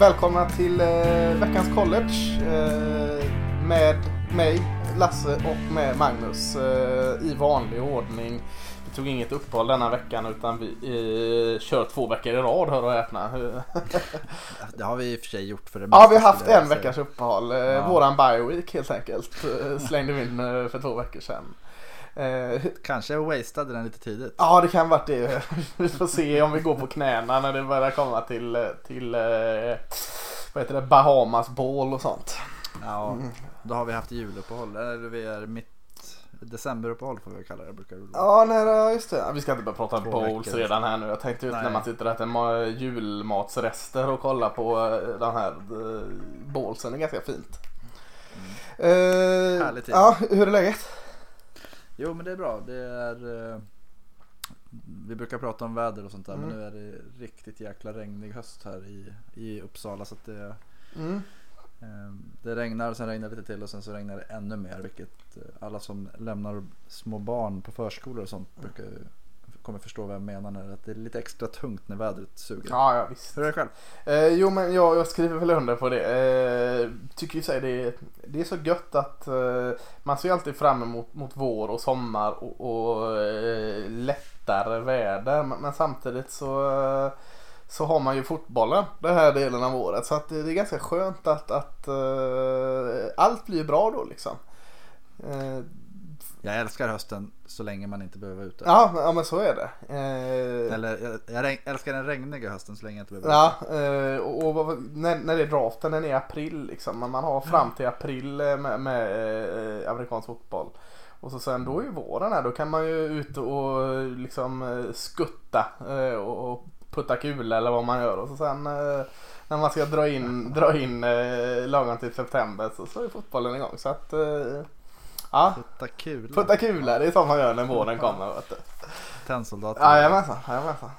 Välkomna till eh, veckans college eh, med mig, Lasse och med Magnus eh, i vanlig ordning. Vi tog inget uppehåll denna veckan utan vi eh, kör två veckor i rad, hör och häpna. Det har vi i och för sig gjort för det ja, vi har mesta, haft en veckas uppehåll. Eh, Ja. Våran bioweek helt enkelt. Eh, slängde vi in för två veckor sedan. Eh, Kanske wastade den lite tidigt. Ja det kan vara det. Vi får se om vi går på knäna när det börjar komma till, till eh, vad heter det, Bahamas ball och sånt. Ja, då har vi haft juluppehåll. Eller vi är mitt decemberuppehåll får vi kalla det. Brukar det. Ja, nej, just det. Vi ska inte börja prata Två bowls veckor. redan här nu. Jag tänkte ut när Nej. man sitter och äter ma- julmatsrester och kollar på eh, de här bowlsen. Det är ganska fint. Eh, Härlig tid. ja, hur är läget? Jo men det är bra. Det är, eh, vi brukar prata om väder och sånt där. Men Mm. nu är det riktigt jäkla regnig höst här i, i Uppsala. Så det, Mm. eh, det regnar och sen regnar det lite till och sen så regnar det ännu mer. Vilket alla som lämnar små barn på förskolor och sånt brukar ju- kommer förstå vad jag menar. När det är lite extra tungt när vädret suger. Ja, ja visst. Hur är det själv? Eh, jo men jag, jag skriver väl under på det. Eh, tycker ju sig det, är- det är så gött att eh, man ser alltid fram emot mot vår och sommar och, och eh, lättare väder. Men, men samtidigt så, eh, så har man ju fotbollen den här delen av året. Så att det, det är ganska skönt att, att eh, allt blir bra då liksom. Jag älskar hösten så länge man inte behöver vara ute. ja, ja men så är det. Eh, Eller jag, jag älskar den regniga hösten så länge jag inte behöver vara Ja, eh, och, och när, när det är draften, den är i april liksom. Man har fram till april eh, med, med eh, amerikansk fotboll. Och så sen då är ju våren här, då kan man ju ut och liksom eh, skutta och, och putta kula eller vad man gör. Och så sen när man ska dra in, dra in lagom till september så, så är fotbollen igång. Så att ja, Putta kul. putta kula, det är så man gör när våren kommer. Vet du. Tennsoldater. Jajamensan, jajamensan.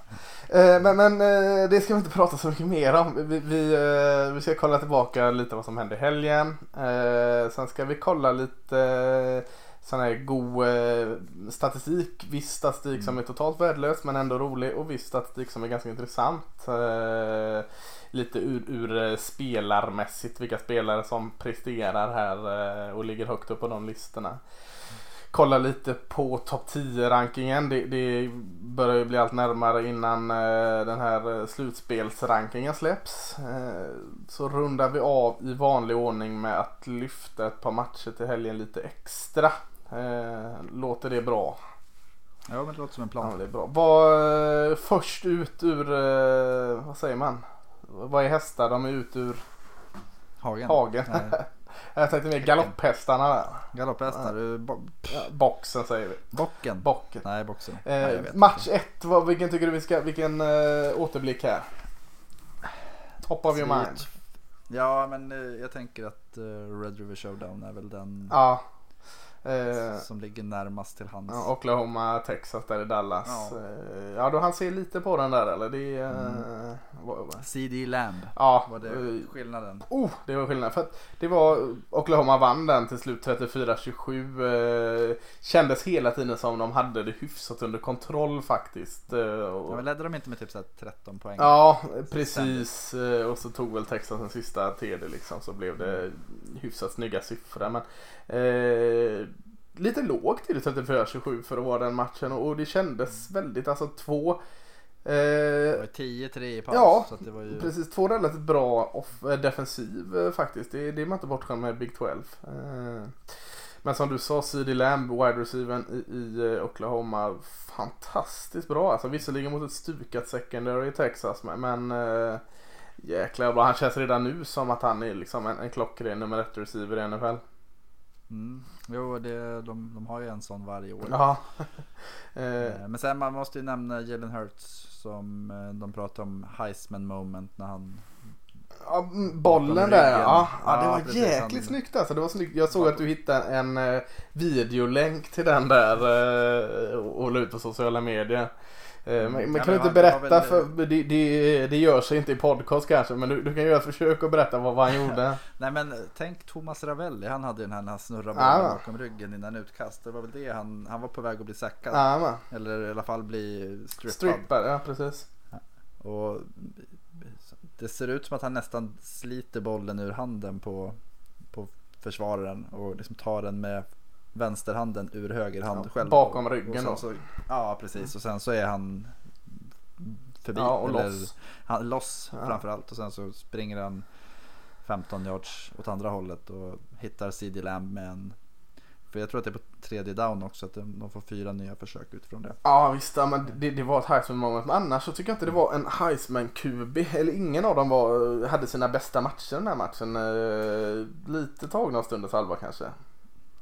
Eh, men men eh, det ska vi inte prata så mycket mer om. Vi, vi, eh, vi ska kolla tillbaka lite vad som hände i helgen. Sen ska vi kolla lite sån här god eh, statistik. Viss statistik som är totalt värdelös men ändå rolig och viss statistik som är ganska intressant. Eh, lite ur, ur eh, spelarmässigt vilka spelare som presterar här eh, och ligger högt upp på de listorna kolla lite på topp 10 rankingen. Det, det börjar ju bli allt närmare innan eh, den här eh, slutspelsrankingen släpps. Så rundar vi av i vanlig ordning med att lyfta ett par matcher till helgen lite extra. Eh, låter det bra? Ja men det låter som en Ja, plan. det är bra. Vad, eh, först ut ur, eh, vad säger man? Vad är hästar? De är ut ur Hagen. hagen. Nej, Jag tänkte mer galopphästarna där. Galopphästar. Ja. Bo- Ja, boxen säger vi. bocken. Bocken. Nej boxen. Nej, Eh, vet match 1, vilken tycker du vi ska, vilken eh, återblick här? Top of your Så- mind. Ja men eh, jag tänker att Red River Showdown är väl den Ja. Eh, som ligger närmast till hands. ja, Oklahoma, Texas där i Dallas. Ja. Eh, ja, då han ser lite på den där eller? Det är... eh, vad- CD Lamb. Ja, Var det eh, skillnaden? Oh, det var skillnad. För det var Oklahoma vann den till slut 34-27. Eh, kändes hela tiden som de hade det hyfsat under kontroll faktiskt. Eh, och, Ja, men ledde de inte med typ så här 13 poäng? Ja, precis. Eh, Och så tog väl Texas den sista TD liksom så blev det hyfsat snygga siffror. Men, eh, lite lågt till 34-27 för att vara den matchen och det kändes väldigt, alltså två Det eh, var 10-3 i paus. Ja, så det var ju... Precis, två relativt bra off- eh, defensiv eh, faktiskt. Det, det är man inte bortskämd med Big 12. Eh, Men som du sa, CD Lamb, wide receivern i, i eh, Oklahoma, fantastiskt bra. Alltså visserligen mot ett stukat secondary i Texas, men, men jäklar bra. Han känns redan nu som att han är liksom en, en klockren nummer ett receiver i NFL. Mm. Jo, det, de, de har ju en sån varje år. Ja. eh, Eh, Men sen man måste ju nämna Jalen Hurts som eh, de pratar om Heisman moment när han Ja, mm, bollen där ja. ja. Det Ja, var precis, jäkligt han- snyggt alltså. Det var snyggt. Jag såg att du hittade en eh, videolänk till den där eh, och la ut på sociala medier. Eh, men, men Ja, kan du inte berätta, väl- för det, det, det gör sig inte i podcast kanske, men du, du kan göra ett försök att berätta vad, vad han gjorde. Nej men tänk Thomas Ravelli, han hade ju den här när han snurrade bollen va. bakom ryggen innan utkast. Det var väl det han, han var på väg att bli sackad. Ja, men. Eller i alla fall bli strippad. Strippar, ja precis. Och det ser ut som att han nästan sliter bollen ur handen på, på försvararen och liksom tar den med vänsterhanden ur högerhand Ja, själv. bakom ryggen och då. så, Ja precis och sen så är han förbi. Ja, och eller, loss. Han, loss Ja. framförallt och sen så springer han 15 yards åt andra hållet och hittar CD Lamb med en för jag tror att det är på tredje down också att de de får fyra nya försök utifrån det. Ja visst, ja, men det, det var ett Heisman moment. Men annars så tycker jag inte det var en Heisman QB. Eller ingen av dem var, hade sina bästa matcher den här matchen. Eh, lite tagna av stundens allvar kanske.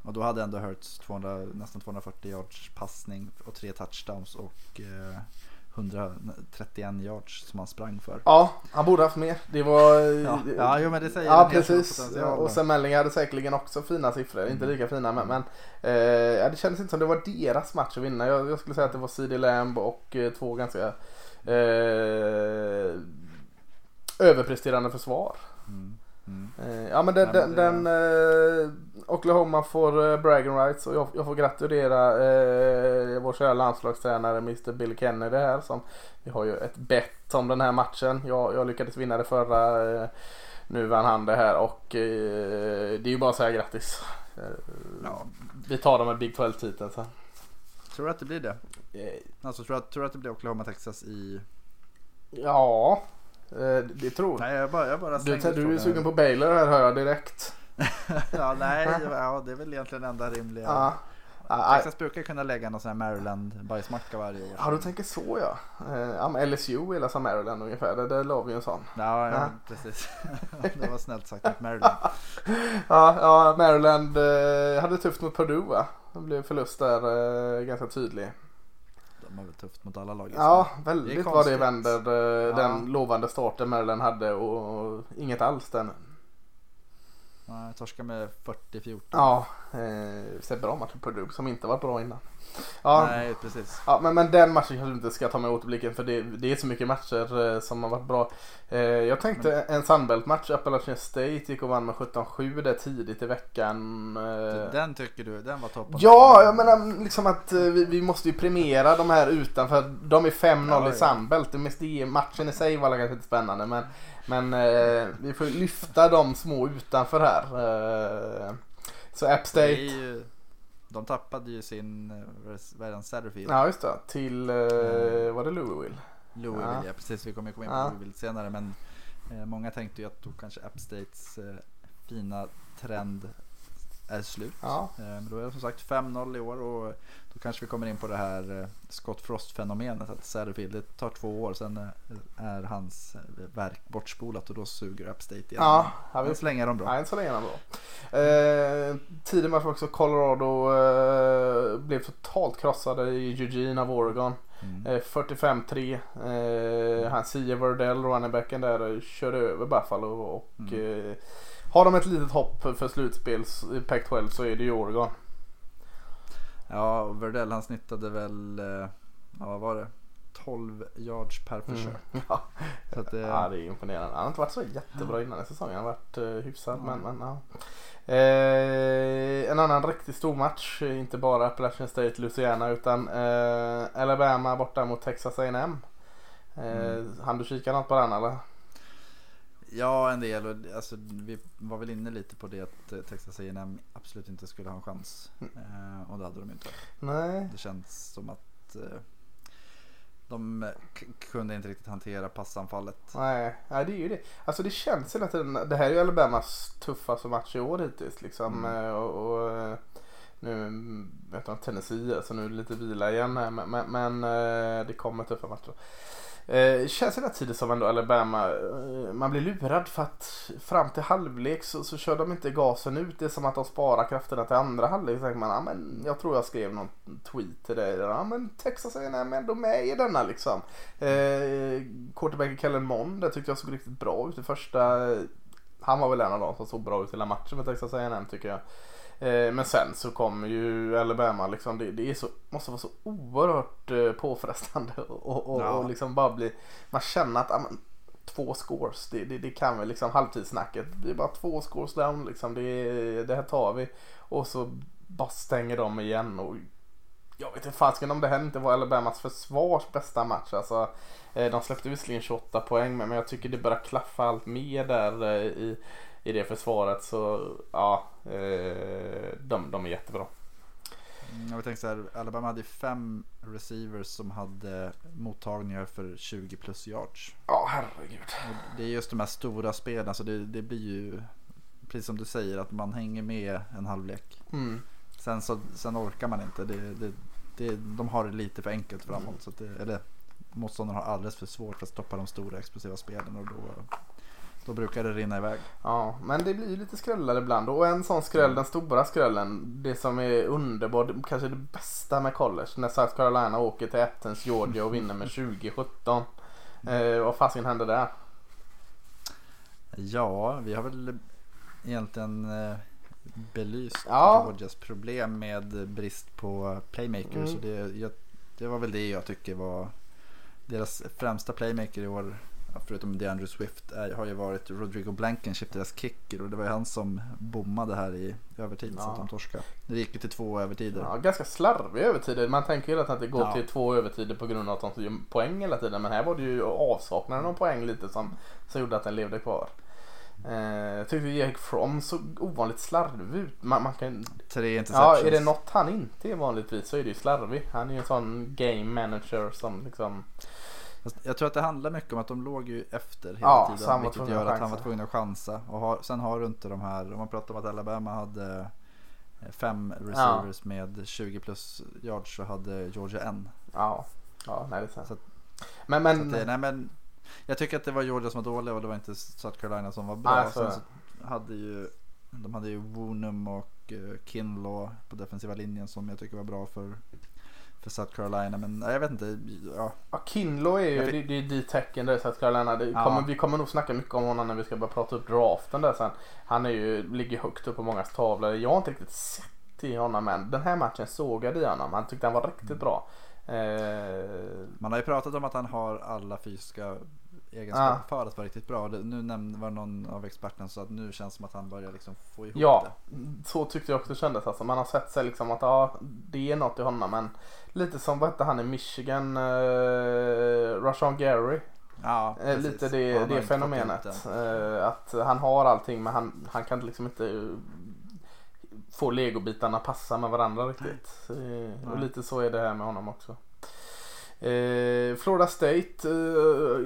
Och då hade ändå Hurts 200, nästan 240 yards passning och tre touchdowns och eh, 131 yards som han sprang för. Ja, han borde haft mer. Det var... Ja, ja jo, men det säger Ja precis. Och sen Melling hade säkerligen också fina siffror. Inte Mm. lika fina men, men eh, det kändes inte som det var deras match att vinna. Jag, jag skulle säga att det var CD Lamb och eh, två ganska eh, överpresterande försvar. Mm, mm. Eh, ja men den, den, men det- den eh, Oklahoma får eh, bragging rights och jag, jag får gratulera eh, vår kära landslagstränare Mr Bill Kennedy här som vi har ju ett bett om den här matchen. Jag, jag lyckades vinna det förra. Eh, nu vann han det här och eh, det är ju bara att säga grattis. Eh, Ja. Vi tar dem med Big 12 titeln sen. Tror du att det blir det? Eh, Alltså tror du att, tror du att det blir Oklahoma Texas i... ja, eh, det tror Nej jag bara, jag bara du. Du, är sugen på Baylor här hör jag direkt. ja nej, ja, det är väl egentligen enda rimliga. Ja. Texas brukar kunna lägga någon sån här Maryland bajsmacka varje år. Ja du tänker så ja. Eh, LSU är som Maryland ungefär. Där, där la vi ju en sån. Ja, ja, precis. det var snällt sagt mot Maryland. Ja, ja Maryland eh, hade tufft mot Purdue va? Det blev förlust där eh, ganska tydlig. De har väl tufft mot alla lag Ja, nu. väldigt Det vad det vänder eh, Ja. den lovande starten Maryland hade och, och inget alls den. Nej, torska med 40-14. Ja, eh, ser bra matcher på Dub som inte varit bra innan. Ja, Nej, precis. Ja, men, men den matchen kanske inte ska ta med återblicken för det, det är så mycket matcher eh, som har varit bra. Eh, jag tänkte en Sunbelt-match, Appalachian State gick och vann med 17-7 där tidigt i veckan. Eh, Den tycker du, den var toppen. Ja, jag menar liksom att eh, vi, vi måste ju premiera de här utanför. De är 5-0 Ja, i ja. Sunbelt. Är- Matchen i sig var kanske inte spännande men, men eh, vi får lyfta de små utanför här. Så App State. De tappade ju sin, eh, vad är den, Satterfield? Ja just det, till, eh, var det Louisville? Louisville, Ja. ja. precis. Vi kommer komma in på Ja. Louisville senare. Men eh, många tänkte ju att då kanske App States eh, fina trend är slut. Ja. Eh, men då är det som sagt 5-0 i år och då kanske vi kommer in på det här eh, Scott Frost-fenomenet. Att Satterfield, det tar två år sen eh, är hans verk bortspolat och då suger App State igen. Ja, ja, Men vi, så länge är de bra. ja, än så länge är de bra. Eh, tidig match också Colorado eh, blev totalt krossade i Eugene av Oregon. Mm. Eh, 45-3. Eh, han Sia Verdell, runningbacken där, körde över Buffalo och Mm. Har de ett litet hopp för slutspel i Pac-12 så är det ju Oregon. Ja, Verdell han snittade väl, eh, ja vad var det? 12 yards per försök. Ja. Så det, ja, det är imponerande. Han har inte varit så jättebra innan i säsongen. Han har varit eh, hyfsad. Ja. Men, men, ja. eh, en annan riktigt stor match. Inte bara Appalachian State, Louisiana utan eh, Alabama borta mot Texas A&M. Eh, Mm. Han du kika något på den eller? Ja, en del. Och, alltså, vi var väl inne lite på det att eh, Texas A&M absolut inte skulle ha en chans. Mm. Eh, och det hade de inte. Nej. Det känns som att eh, de eh, kunde inte riktigt hantera passanfallet. Nej, nej, det är ju det. Alltså det känns hela tiden. Det här är ju Alabamas tuffaste match i år hittills liksom. Mm. Och, och nu vet jag Tennessee så nu är det lite vila igen. Men, men, men det kommer tuffa matcher. Eh, Det känns hela tiden som ändå Alabama, eh, man blir lurad för att fram till halvlek så, så kör de inte gasen ut. Det är som att de sparar krafterna till andra halvlek. Så tänker man, ja, men jag tror jag skrev någon tweet till dig. Ja ah, men Texas är ändå med i denna liksom. Eh, Quarterbacken Kellen Mond, det tyckte jag såg riktigt bra ut i första. Han var väl en av dem som såg bra ut hela matchen med Texas A&M tycker jag. Eh, men sen så kommer ju Alabama liksom, det, det är så, måste vara så oerhört eh, påfrestande och, och, Ja. och liksom bara bli, man känner att ja, men, två scores, det, det, det kan vi liksom halvtidssnacket. Det är bara två scores down liksom, det, det här tar vi. Och så bara stänger de igen och jag vet inte fasken om det här inte var Alabamas försvars bästa match. Alltså, eh, de släppte visserligen 28 poäng men jag tycker det börjar klaffa allt mer där i, i det försvaret. Så ja, eh, de, de är jättebra. Mm, Jag tänkte så här, Alabama hade fem receivers som hade mottagningar för 20 plus yards. Ja, herregud. Och det är just de här stora spelen, alltså det, det blir ju precis som du säger att man hänger med en halvlek. Mm. Sen, så, sen orkar man inte. Det, det, det, de har det lite för enkelt framåt. Så att det, eller motståndarna har alldeles för svårt för att stoppa de stora explosiva spelen och då, då brukar det rinna iväg. Ja, men det blir ju lite skrällar ibland. Och en sån skräll, den stora skrällen, det som är underbart, kanske det bästa med college, när South Carolina åker till Athens, Georgia och vinner med 2017. Eh, vad fasiken hände där? Ja, vi har väl egentligen eh, belyst Ja. Georgias problem med brist på playmakers. Mm. Det, jag, det var väl det jag tycker var deras främsta playmaker i år. Ja, Förutom DeAndre Swift är, har ju varit Rodrigo Blankenship, deras kicker. Och det var ju han som bommade här i övertid så Ja. att de torskade. Det gick ju till två övertider. Ja, ganska slarvig övertider. Man tänker tiden att det går Ja. till två övertider på grund av att de gör poäng hela tiden. Men här var det ju avsaknaden av poäng lite som, som gjorde att den levde kvar. Eh, jag tyckte Jake From såg ovanligt slarvig ut. Man, man kan, Tre ja, interceptions. är det något han inte är vanligtvis så är det ju slarvig. Han är ju en sån game manager som liksom Jag tror att det handlar mycket om att de låg ju efter hela Ja, han tiden. var Vilket gör att han var tvungen att chansa. Och har, sen har du inte de här, om man pratar om att Alabama hade eh, fem receivers med 20 plus yards så hade Georgia en. Ja, ja nej det är sant. Så att- Men, men att det, nej, men jag tycker att det var Georgia som var dåliga och det var inte South Carolina som var bra. Nej, sen så hade ju, de hade ju Woonum och uh, Kinlaw på defensiva linjen som jag tycker var bra för, för South Carolina. Men jag vet inte. Ja, Ja, Kinlo är ju, det, det är D-tecken där i South Carolina. Det Ja. kommer, Vi kommer nog snacka mycket om honom när vi ska börja prata upp draften där sen. Han är ju, ligger högt upp på många tavlor. Jag har inte riktigt sett i honom än. Den här matchen såg jag i honom. Han tyckte han var riktigt bra. Eh, Man har ju pratat om att han har alla fysiska egenskaper Ja. för att vara riktigt bra. Det- Nu nämnde var någon av experterna så att nu känns det som att han börjar liksom få ihop ja, det. så tyckte jag också kändes. Alltså. Man har sett sig liksom att ja, det är något i honom. Men lite som vad hette han i Michigan, eh, Rashawn Gary. Ja, Eh, precis. lite Ja, det, det fenomenet. det. Eh, att han har allting men han, han kan liksom inte få legobitarna passa med varandra riktigt. Och lite så är det här med honom också. Eh, Florida State eh,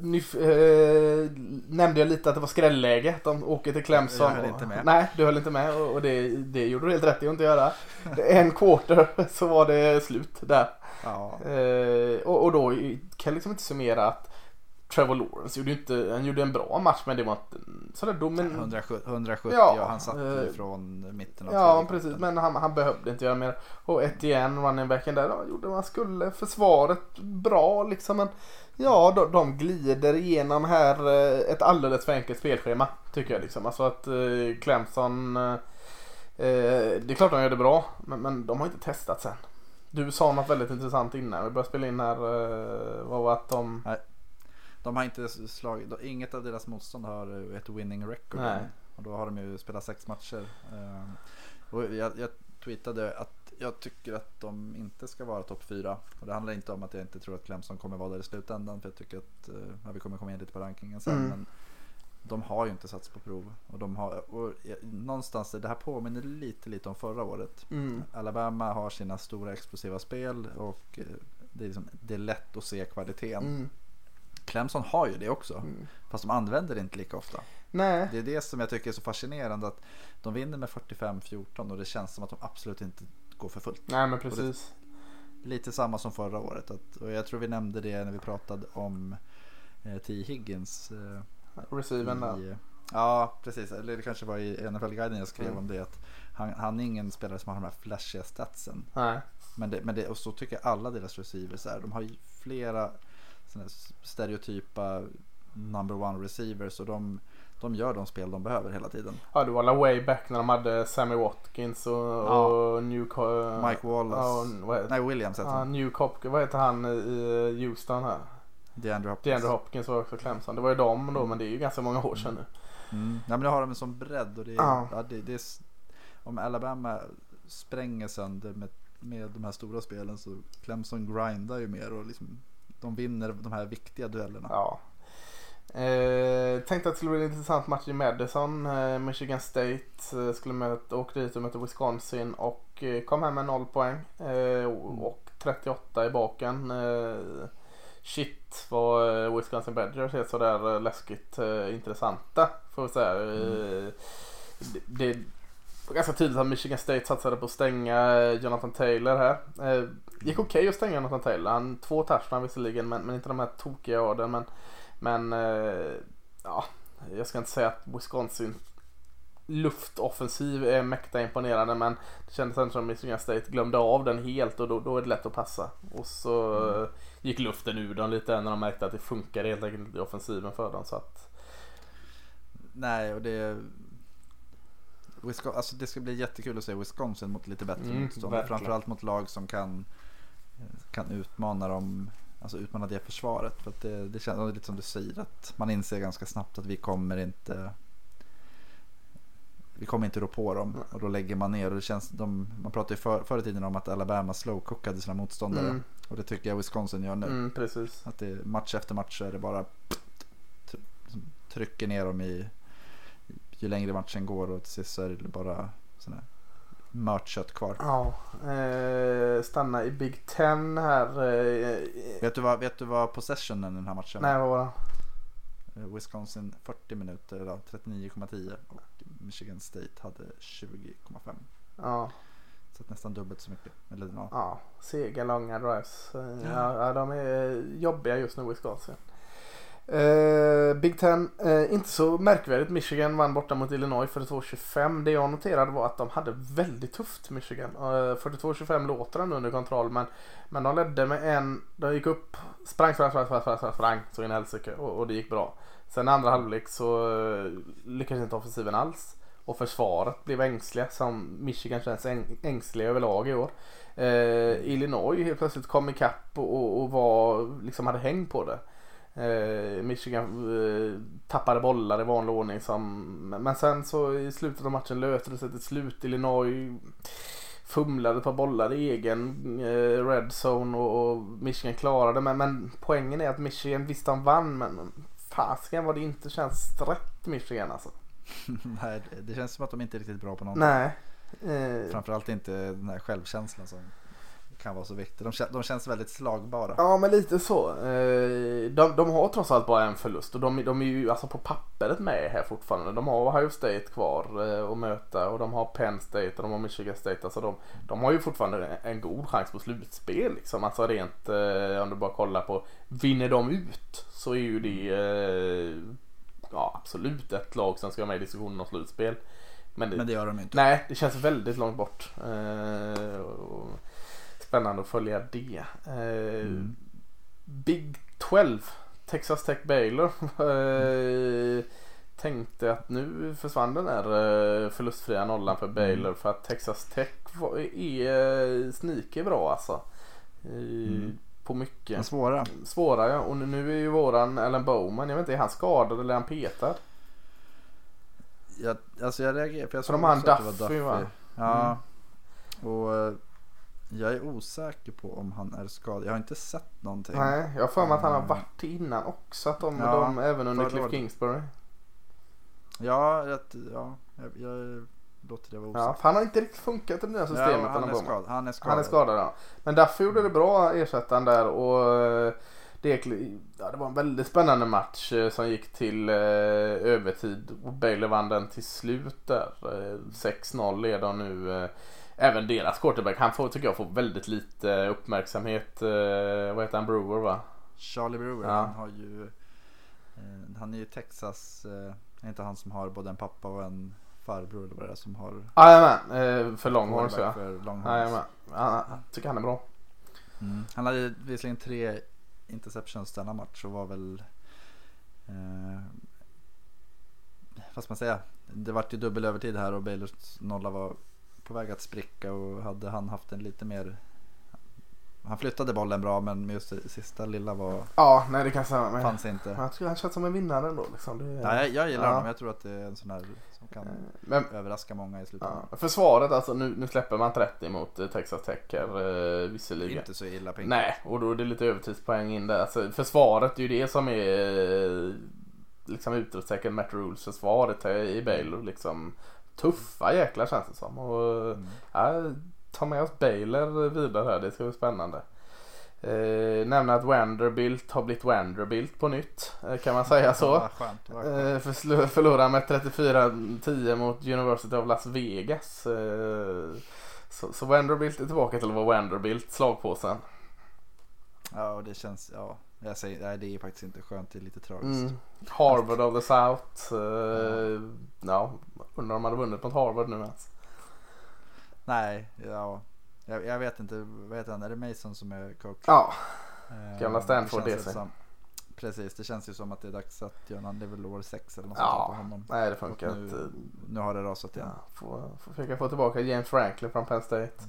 ni, eh, nämnde jag lite att det var skrälläge. De åker till Clemson. Jag höll och- inte med. Nej, du höll inte med och och det, det gjorde du helt rätt i att inte göra. En quarter så var det slut där. Ja, Eh, och, och då kan jag liksom inte summera att Trevor Lawrence gjorde inte, han gjorde en bra match men det var inte sådär domen. 170, 170 Ja, ja, han satt eh, från mitten av Ja precis men han, han behövde inte göra mer. Och Etienne, running backen där, ja, gjorde vad han skulle. Försvaret bra liksom men ja de, de glider igenom här eh, ett alldeles för enkelt spelschema tycker jag liksom. Alltså att eh, Clemson eh, eh, det är klart de gör det bra men, men de har inte testat sen. Du sa något väldigt intressant innan. Vi började spela in här. Eh, vad var att de... De har inte slagit, inget av deras motstånd har ett winning record. Nej. Och då har de ju spelat sex matcher. Ehm, Och jag, jag tweetade att jag tycker att de inte ska vara topp fyra. Och det handlar inte om att jag inte tror att Clemson kommer vara där i slutändan. För jag tycker att, eh, ja, vi kommer komma in lite på rankingen sen. Mm. Men de har ju inte satts på prov. Och de har, och någonstans, det här påminner lite, lite om förra året. Mm. Alabama har sina stora explosiva spel och eh, det är, liksom, det är lätt att se kvaliteten. Mm. Clemson har ju det också. Mm. Fast de använder det inte lika ofta. Nej. Det är det som jag tycker är så fascinerande. Att de vinner med 45-14 och det känns som att de absolut inte går för fullt. Nej men precis. Lite samma som förra året. Att, och jag tror vi nämnde det när vi pratade om eh, T. Higgins. Eh, Receiven där. ja, precis. Eller det kanske var i NFL-guiden jag skrev Mm. om det. Att han, han är ingen spelare som har de här flashiga statsen. Nej. Men, det, men det, och så tycker jag alla deras receivers är. De har ju flera stereotypa number one receivers. Och de, de gör de spel de behöver hela tiden. Ja det var alla way back när de hade Sammy Watkins och, Ja. och New Mike Wallace. Och Nej, Williams heter ja, han. New Cop, vad heter han i Houston här? DeAndre Hopkins. DeAndre Hopkins var också Clemson. Det var ju dem då men det är ju ganska många år sedan nu. Mm. Nej, men nu har de en sån bredd. Och det är, Ja. ja. det, det är, om Alabama spränger sönder med med de här stora spelen så Clemson grindar ju mer och liksom de vinner de här viktiga duellerna. Ja. Eh, tänkte att det skulle bli en intressant match i Madison. Eh, Michigan State eh, skulle möta, åka dit och möta Wisconsin och eh, kom hem med 0 poäng. Eh, och 38 i baken. Eh, shit vad eh, Wisconsin Badgers är sådär läskigt intressanta. Får vi säga. Eh, det, det var ganska tydligt att Michigan State satsade på att stänga eh, Jonathan Taylor här. Eh, gick okej okay att stänga Jonathan Taylor. Han, två touchdown visserligen men, men inte de här tokiga orden. Men, men eh, ja, jag ska inte säga att Wisconsin luftoffensiv är mäkta imponerande men det kändes ändå som att Michigan State glömde av den helt och då, då är det lätt att passa. Och så mm. gick luften ur dem lite när de märkte att det funkade helt enkelt i offensiven för dem. Så att... Nej, och det Wisconsin, alltså det ska bli jättekul att se Wisconsin mot lite bättre mm, motstånd. Framförallt mot lag som kan, kan utmana dem, alltså utmana det försvaret. För att det, det känns lite som du säger att man inser ganska snabbt att vi kommer inte vi kommer inte rå på dem och då lägger man ner. Och det känns, de, man pratade ju för, förr i tiden om att Alabama slowcookade sina motståndare. Mm. Och det tycker jag Wisconsin gör nu. Mm, precis. Att det, match efter match så är det bara trycker ner dem i ju längre matchen går och till sist så är det bara sådana mört kött kvar. Ja, eh, stanna i Big Ten här. Eh, vet, du vad, vet du vad possessionen i den här matchen Nej, vad var det? Eh, Wisconsin 40 minuter, 39,10 och Michigan State hade 20,5. Ja. Så nästan dubbelt så mycket. Eller, ja. ja, sega långa drives. Ja. ja, de är jobbiga just nu Wisconsin. Uh, Big Ten, uh, inte så märkvärdigt. Michigan vann borta mot Illinois 42-25. Det jag noterade var att de hade väldigt tufft Michigan. Eh, uh, 42-25 låter ändå under kontroll men, men de ledde med en, de gick upp, sprang, sprang, sprang, sprang, sprang, sprang, sprang så in helsike och, och det gick bra. Sen andra halvlek så uh, lyckades inte offensiven alls. Och försvaret blev ängsliga som Michigan känns äng, ängsliga överlag i år. Illinois helt plötsligt kom ikapp och, och, och var, liksom hade häng på det. Eh, Michigan eh, tappade bollar i vanlig ordning. Som, men sen så i slutet av matchen löste det sig till slut. Illinois fumlade på bollar i egen eh, red zone och, och, Michigan klarade men, men poängen är att Michigan visst de vann men fasiken vad det inte känns rätt Michigan alltså. Nej det känns som att de inte är riktigt bra på någonting. Nej. Eh. Framförallt inte den här självkänslan som kan vara så viktig. De, de känns väldigt slagbara. Ja men lite så. Eh, de, de har trots allt bara en förlust och de, de är ju alltså på pappret med här fortfarande. De har Ohio State kvar eh, att möta och de har Penn State och de har Michigan State. Alltså de, de har ju fortfarande en god chans på slutspel liksom. Alltså rent eh, om du bara kollar på vinner de ut så är ju det ja, absolut ett lag som ska vara med i diskussionen om slutspel. Men det, men det gör de inte. Nej, det känns väldigt långt bort. och, spännande att följa det. Eh, mm. Big 12, Texas Tech Baylor. Eh, tänkte att nu försvann den där eh, förlustfria nollan för Baylor mm. för att Texas Tech är sneaky bra alltså. Mm. På mycket. Men svåra. Svåra ja. Och nu är ju våran Ellen Bowman, jag vet inte, är han skadad eller är han petad? Jag, alltså jag reagerar för jag såg för de har en Duffy va? Ja. Mm. Och jag är osäker på om han är skadad. Jag har inte sett någonting. Nej, jag har för mig att han har varit innan också. Att de, ja, de även under Cliff Kingsbury. Ja, jag, ja, jag, jag låter det vara osäkert. Ja, han har inte riktigt funkat i det nya systemet. Ja, han, är skadad, han är skadad. Han är skadad ja. Men därför gjorde det bra ersättaren där och eh, det, ja, det var en väldigt spännande match eh, som gick till eh, övertid och Bailey vann den till slut där. Eh, 6-0 leder nu. Eh, även deras quarterback. Han får, tycker jag, får väldigt lite uppmärksamhet. Eh, vad heter han? Brewer va? Charlie Brewer. Ja. Han har ju eh, Han är ju Texas. Eh, är inte han som har både en pappa och en farbror eller vad det är som har. Jajamän. För Longhorns ja. För Longhorns. Jajamän. Ja, jag tycker han är bra. Mm. Han hade visserligen tre interceptions denna match och var väl eh, vad ska man säga? Det vart ju dubbel övertid här och Baylors nolla var på väg att spricka och hade han haft en lite mer han flyttade bollen bra men just det sista lilla var, Ja, nej det kan stämma. Men fanns inte. jag tycker han känns som en vinnare ändå. Liksom. Det, Nej, jag, jag gillar ja. honom. Jag tror att det är en sån här som kan Men överraska många i slutändan. ja, försvaret alltså, nu, nu släpper man 30 mot eh, Texas Tech här eh, visserligen. inte så illa pink. Nej, och då är det lite övertidspoäng in där. Alltså, försvaret är ju det som är eh, liksom utropstecken Matt Rules försvaret i Baylor. Liksom tuffa jäklar känns det som. Och, Mm. ja, ta med oss Baylor vidare här, det ska bli spännande. Eh, nämna att Vanderbilt har blivit Vanderbilt på nytt. Eh, kan man säga så. Skönt. Eh, försl- förlorar med 34-10 mot University of Las Vegas. Eh, så, så Vanderbilt är tillbaka till att vara Vanderbilt, slagpåsen. Ja, och det känns, ja. Jag säger, nej, det är faktiskt inte skönt. Det är lite tragiskt. Mm. Harvard of the South. Eh, ja, undrar om de hade vunnit mot Harvard nu ens. Nej, ja. Jag, jag vet inte, heter han? Är det Mason som är coach? Ja, Eh, gamla Stanford DC. som- Precis, det känns ju som att det är dags att göra någon, det är väl år sex eller något sånt ja. på honom. nej det funkar Och inte. nu, nu har det rasat igen. Ja, får, får försöka få tillbaka James Franklin från Penn State. Eh,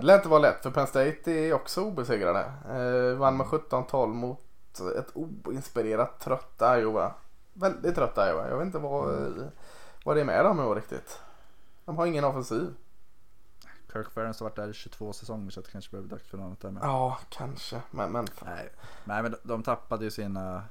det lär inte vara lätt för Penn State är också obesegrade. Eh, vann med 17-12 mot ett oinspirerat trött Iowa. Väldigt trött Iowa. Jag vet inte vad, eh, vad det är med dem i år riktigt. De har ingen offensiv. Kirk Ferentz har varit där i 22 säsonger så det kanske börjar bli dags för något annat där med. Ja, kanske. Men, men Nej. Nej men de tappade ju sina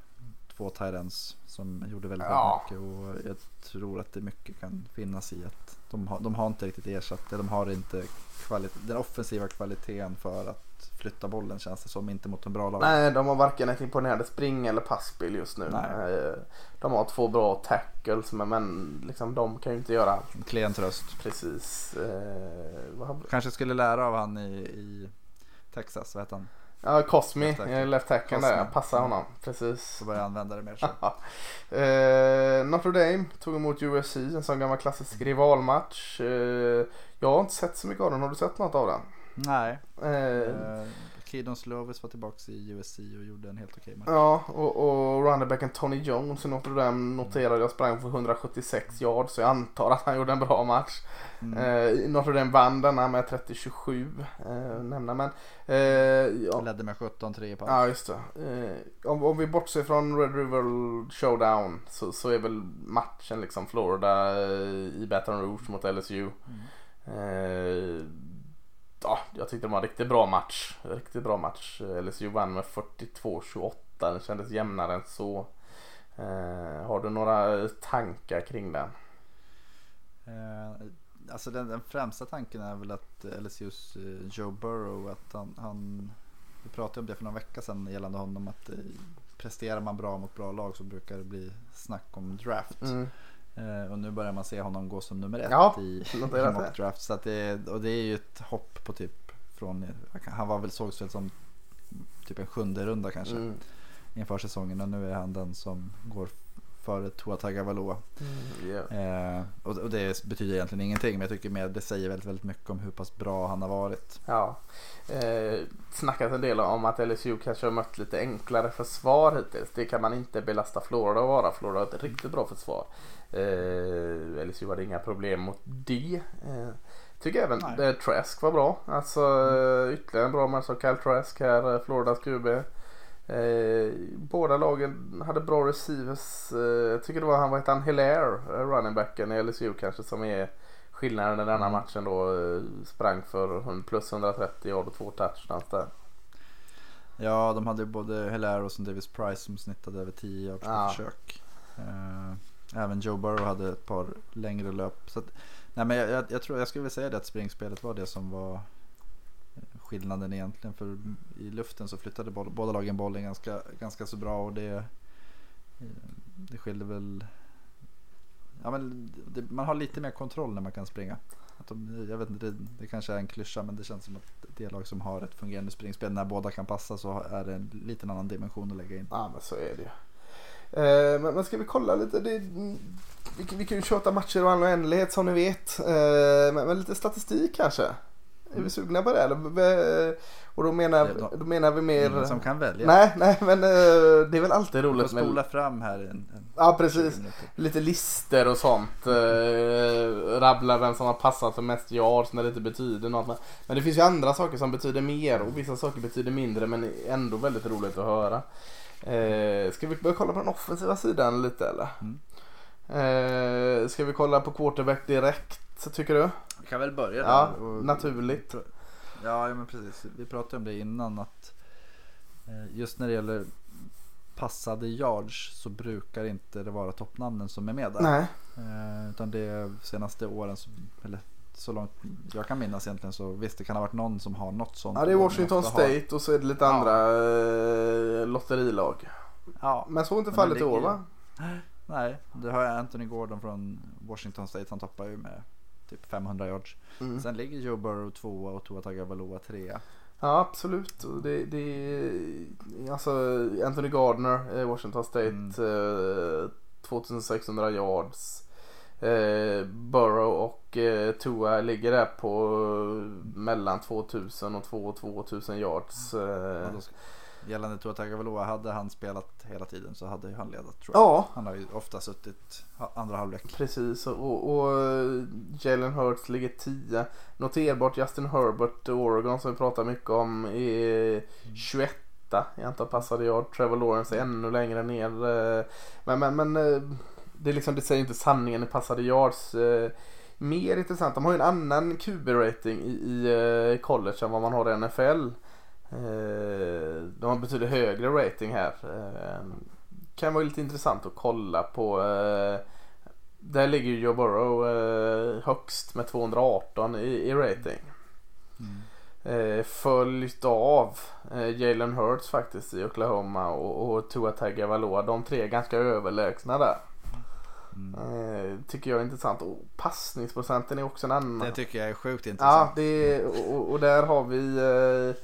två tyrens som gjorde väldigt, Ja. väldigt mycket och jag tror att det mycket kan finnas i att de har, de har inte riktigt ersatt det. De har inte kvalit- den offensiva kvaliteten för att flytta bollen känns det som. Inte mot en bra lag. nej, de har varken ett imponerande spring eller passspel just nu. Nej. Eh, de har två bra tackles men, liksom, de kan ju inte göra allt. En klen tröst. Precis. Eh, vad Kanske skulle lära av han i, i Texas, vad heter han? Ja, Cosmi, Left tackle. eh, där. Passar honom. Precis. Så börjar använda det mer så. eh, Notre Dame tog emot USC, en sån gammal klassisk rivalmatch. Eh, jag har inte sett så mycket av den. Har du sett något av den? Nej. Eh, Keydon Slovis var tillbaka i USC och gjorde en helt okej match. Ja, och, och runnerbacken Tony Jones i Notre Dame noterade jag sprang för 176 yards så jag antar att han gjorde en bra match. Mm. Eh, Notre Dame vann denna med 30-27 eh, nämna men eh, ja, Ledde med 17-3 i paus. Ja, just det. Eh, om, om vi bortser från Red River Showdown så, så är väl matchen liksom Florida eh, i Baton Rouge mot LSU. Mm. Ja, jag tyckte det var en riktigt bra match. Riktigt bra match. LSU vann med 42-28. Den kändes jämnare än så. Eh, har du några tankar kring den? Eh, alltså den, den främsta tanken är väl att LSUs eh, Joe Burrow, att han, han vi pratade om det för några vecka sedan gällande honom att eh, presterar man bra mot bra lag så brukar det bli snack om draft. Mm. Eh, och nu börjar man se honom gå som nummer ett Ja, i, i draft. Så att det, och det är ju ett hopp på typ från, han var väl sågs väl som typ en sjunde runda kanske Mm. inför säsongen och nu är han den som går före Tua Tagovailoa. Mm, yeah. Eh, och, och det betyder egentligen ingenting men jag tycker mer det säger väldigt, väldigt mycket om hur pass bra han har varit. Ja. Eh, snackat en del om att LSU kanske har mött lite enklare försvar hittills. Det kan man inte belasta Florida att vara. Florida har ett riktigt bra försvar. Eh, LSU hade inga problem mot det. Eh, tycker även eh, Trask var bra. Alltså eh, ytterligare en bra match av Kyle Trask här, eh, Floridas QB. Eh, båda lagen hade bra receivers. Eh, jag tycker det var han, vad heter han, Hilaire, eh, runningbacken i LSU kanske som är skillnaden i denna Mm. matchen då. Sprang för plus 130 yard och två touchdowns där. Ja, de hade både Hilaire och Davis Price som snittade över 10 yards på Ja. försök. Även Joe Burrow hade ett par längre löp. Så att, nej, men jag, jag, jag tror jag skulle vilja säga det att springspelet var det som var eh, skillnaden egentligen. För i luften så flyttade boll, båda lagen bollen ganska, ganska så bra och det, eh, det skilde väl Ja, men det, man har lite mer kontroll när man kan springa. Att de, jag vet inte, det, det kanske är en klyscha men det känns som att det lag som har ett fungerande springspel när båda kan passa så är det en liten annan dimension att lägga in. Ja men så är det ju. Eh, men, men ska vi kolla lite? Det, vi, kan- vi kan ju köta matcher och all oändlighet som ni vet. Eh, men, men lite statistik kanske. Är vi sugna på det eller? V- Och då menar, då menar vi mer... Ingen som kan välja. Nej, nej men eh, det är väl alltid roligt med spola fram här en, en Ja 20 precis. Lite lister och sånt. Eh, rabbla vem som har passat för mest yards när det inte betyder något. Men, men det finns ju andra saker som betyder mer och vissa saker betyder mindre men ändå väldigt roligt att höra. Eh, ska vi börja kolla på den offensiva sidan lite eller? Mm. Eh, ska vi kolla på quarterback direkt tycker du? Vi kan väl börja Ja, där. och- naturligt. Ja, ja men precis. Vi pratade om det innan att eh, just när det gäller passade yards så brukar inte det vara toppnamnen som är med där. Nej. Eh, utan det är senaste åren, eller så långt jag kan minnas egentligen så visst det kan ha varit någon som har något sånt. Ja det är Washington State och så är det lite Ja. andra eh, lotterilag. Ja, Men så är inte fallet i år va? nej, det har jag Anthony Gordon från Washington State. Han toppar ju med typ 500 yards. Mm. Sen ligger Joe Burrow tvåa och Tua Tagovailoa trea. Ja absolut. Det, det, alltså Anthony Gardner, eh, Washington State, Mm. eh, 2600 yards. Eh, Burrow och eh, Tua ligger där på eh, mellan 2000 och 2 2000 yards. Gällande Tua Tagovailoa, hade han spelat hela tiden så hade ju han ledat tror jag. ja, Han har ju ofta suttit andra halvlek. precis. Och, och Jalen Hurts ligger 10. Noterbart Justin Herbert, Oregon som vi pratar mycket om, är 21 i antal passade yard. Trevor Lawrence är ännu längre ner. Men, men, men det, liksom, det säger inte sanningen i passade yards. Eh, Mer intressant, de har ju en annan QB-rating i, i eh, college än vad man har i NFL. Eh, De har betydligt högre rating här. Eh, Kan vara lite intressant att kolla på. eh, Där ligger ju Joe Burrow eh, högst med 218 i, i rating. Eh, följt av Jalen Hurts faktiskt i Oklahoma och, och Tua Tagovailoa. De tre är ganska överlägsna där. Mm. Eh, tycker jag är intressant. Och passningsprocenten är också en annan. Det tycker jag är sjukt Ja, intressant. det är, och, och där har vi eh,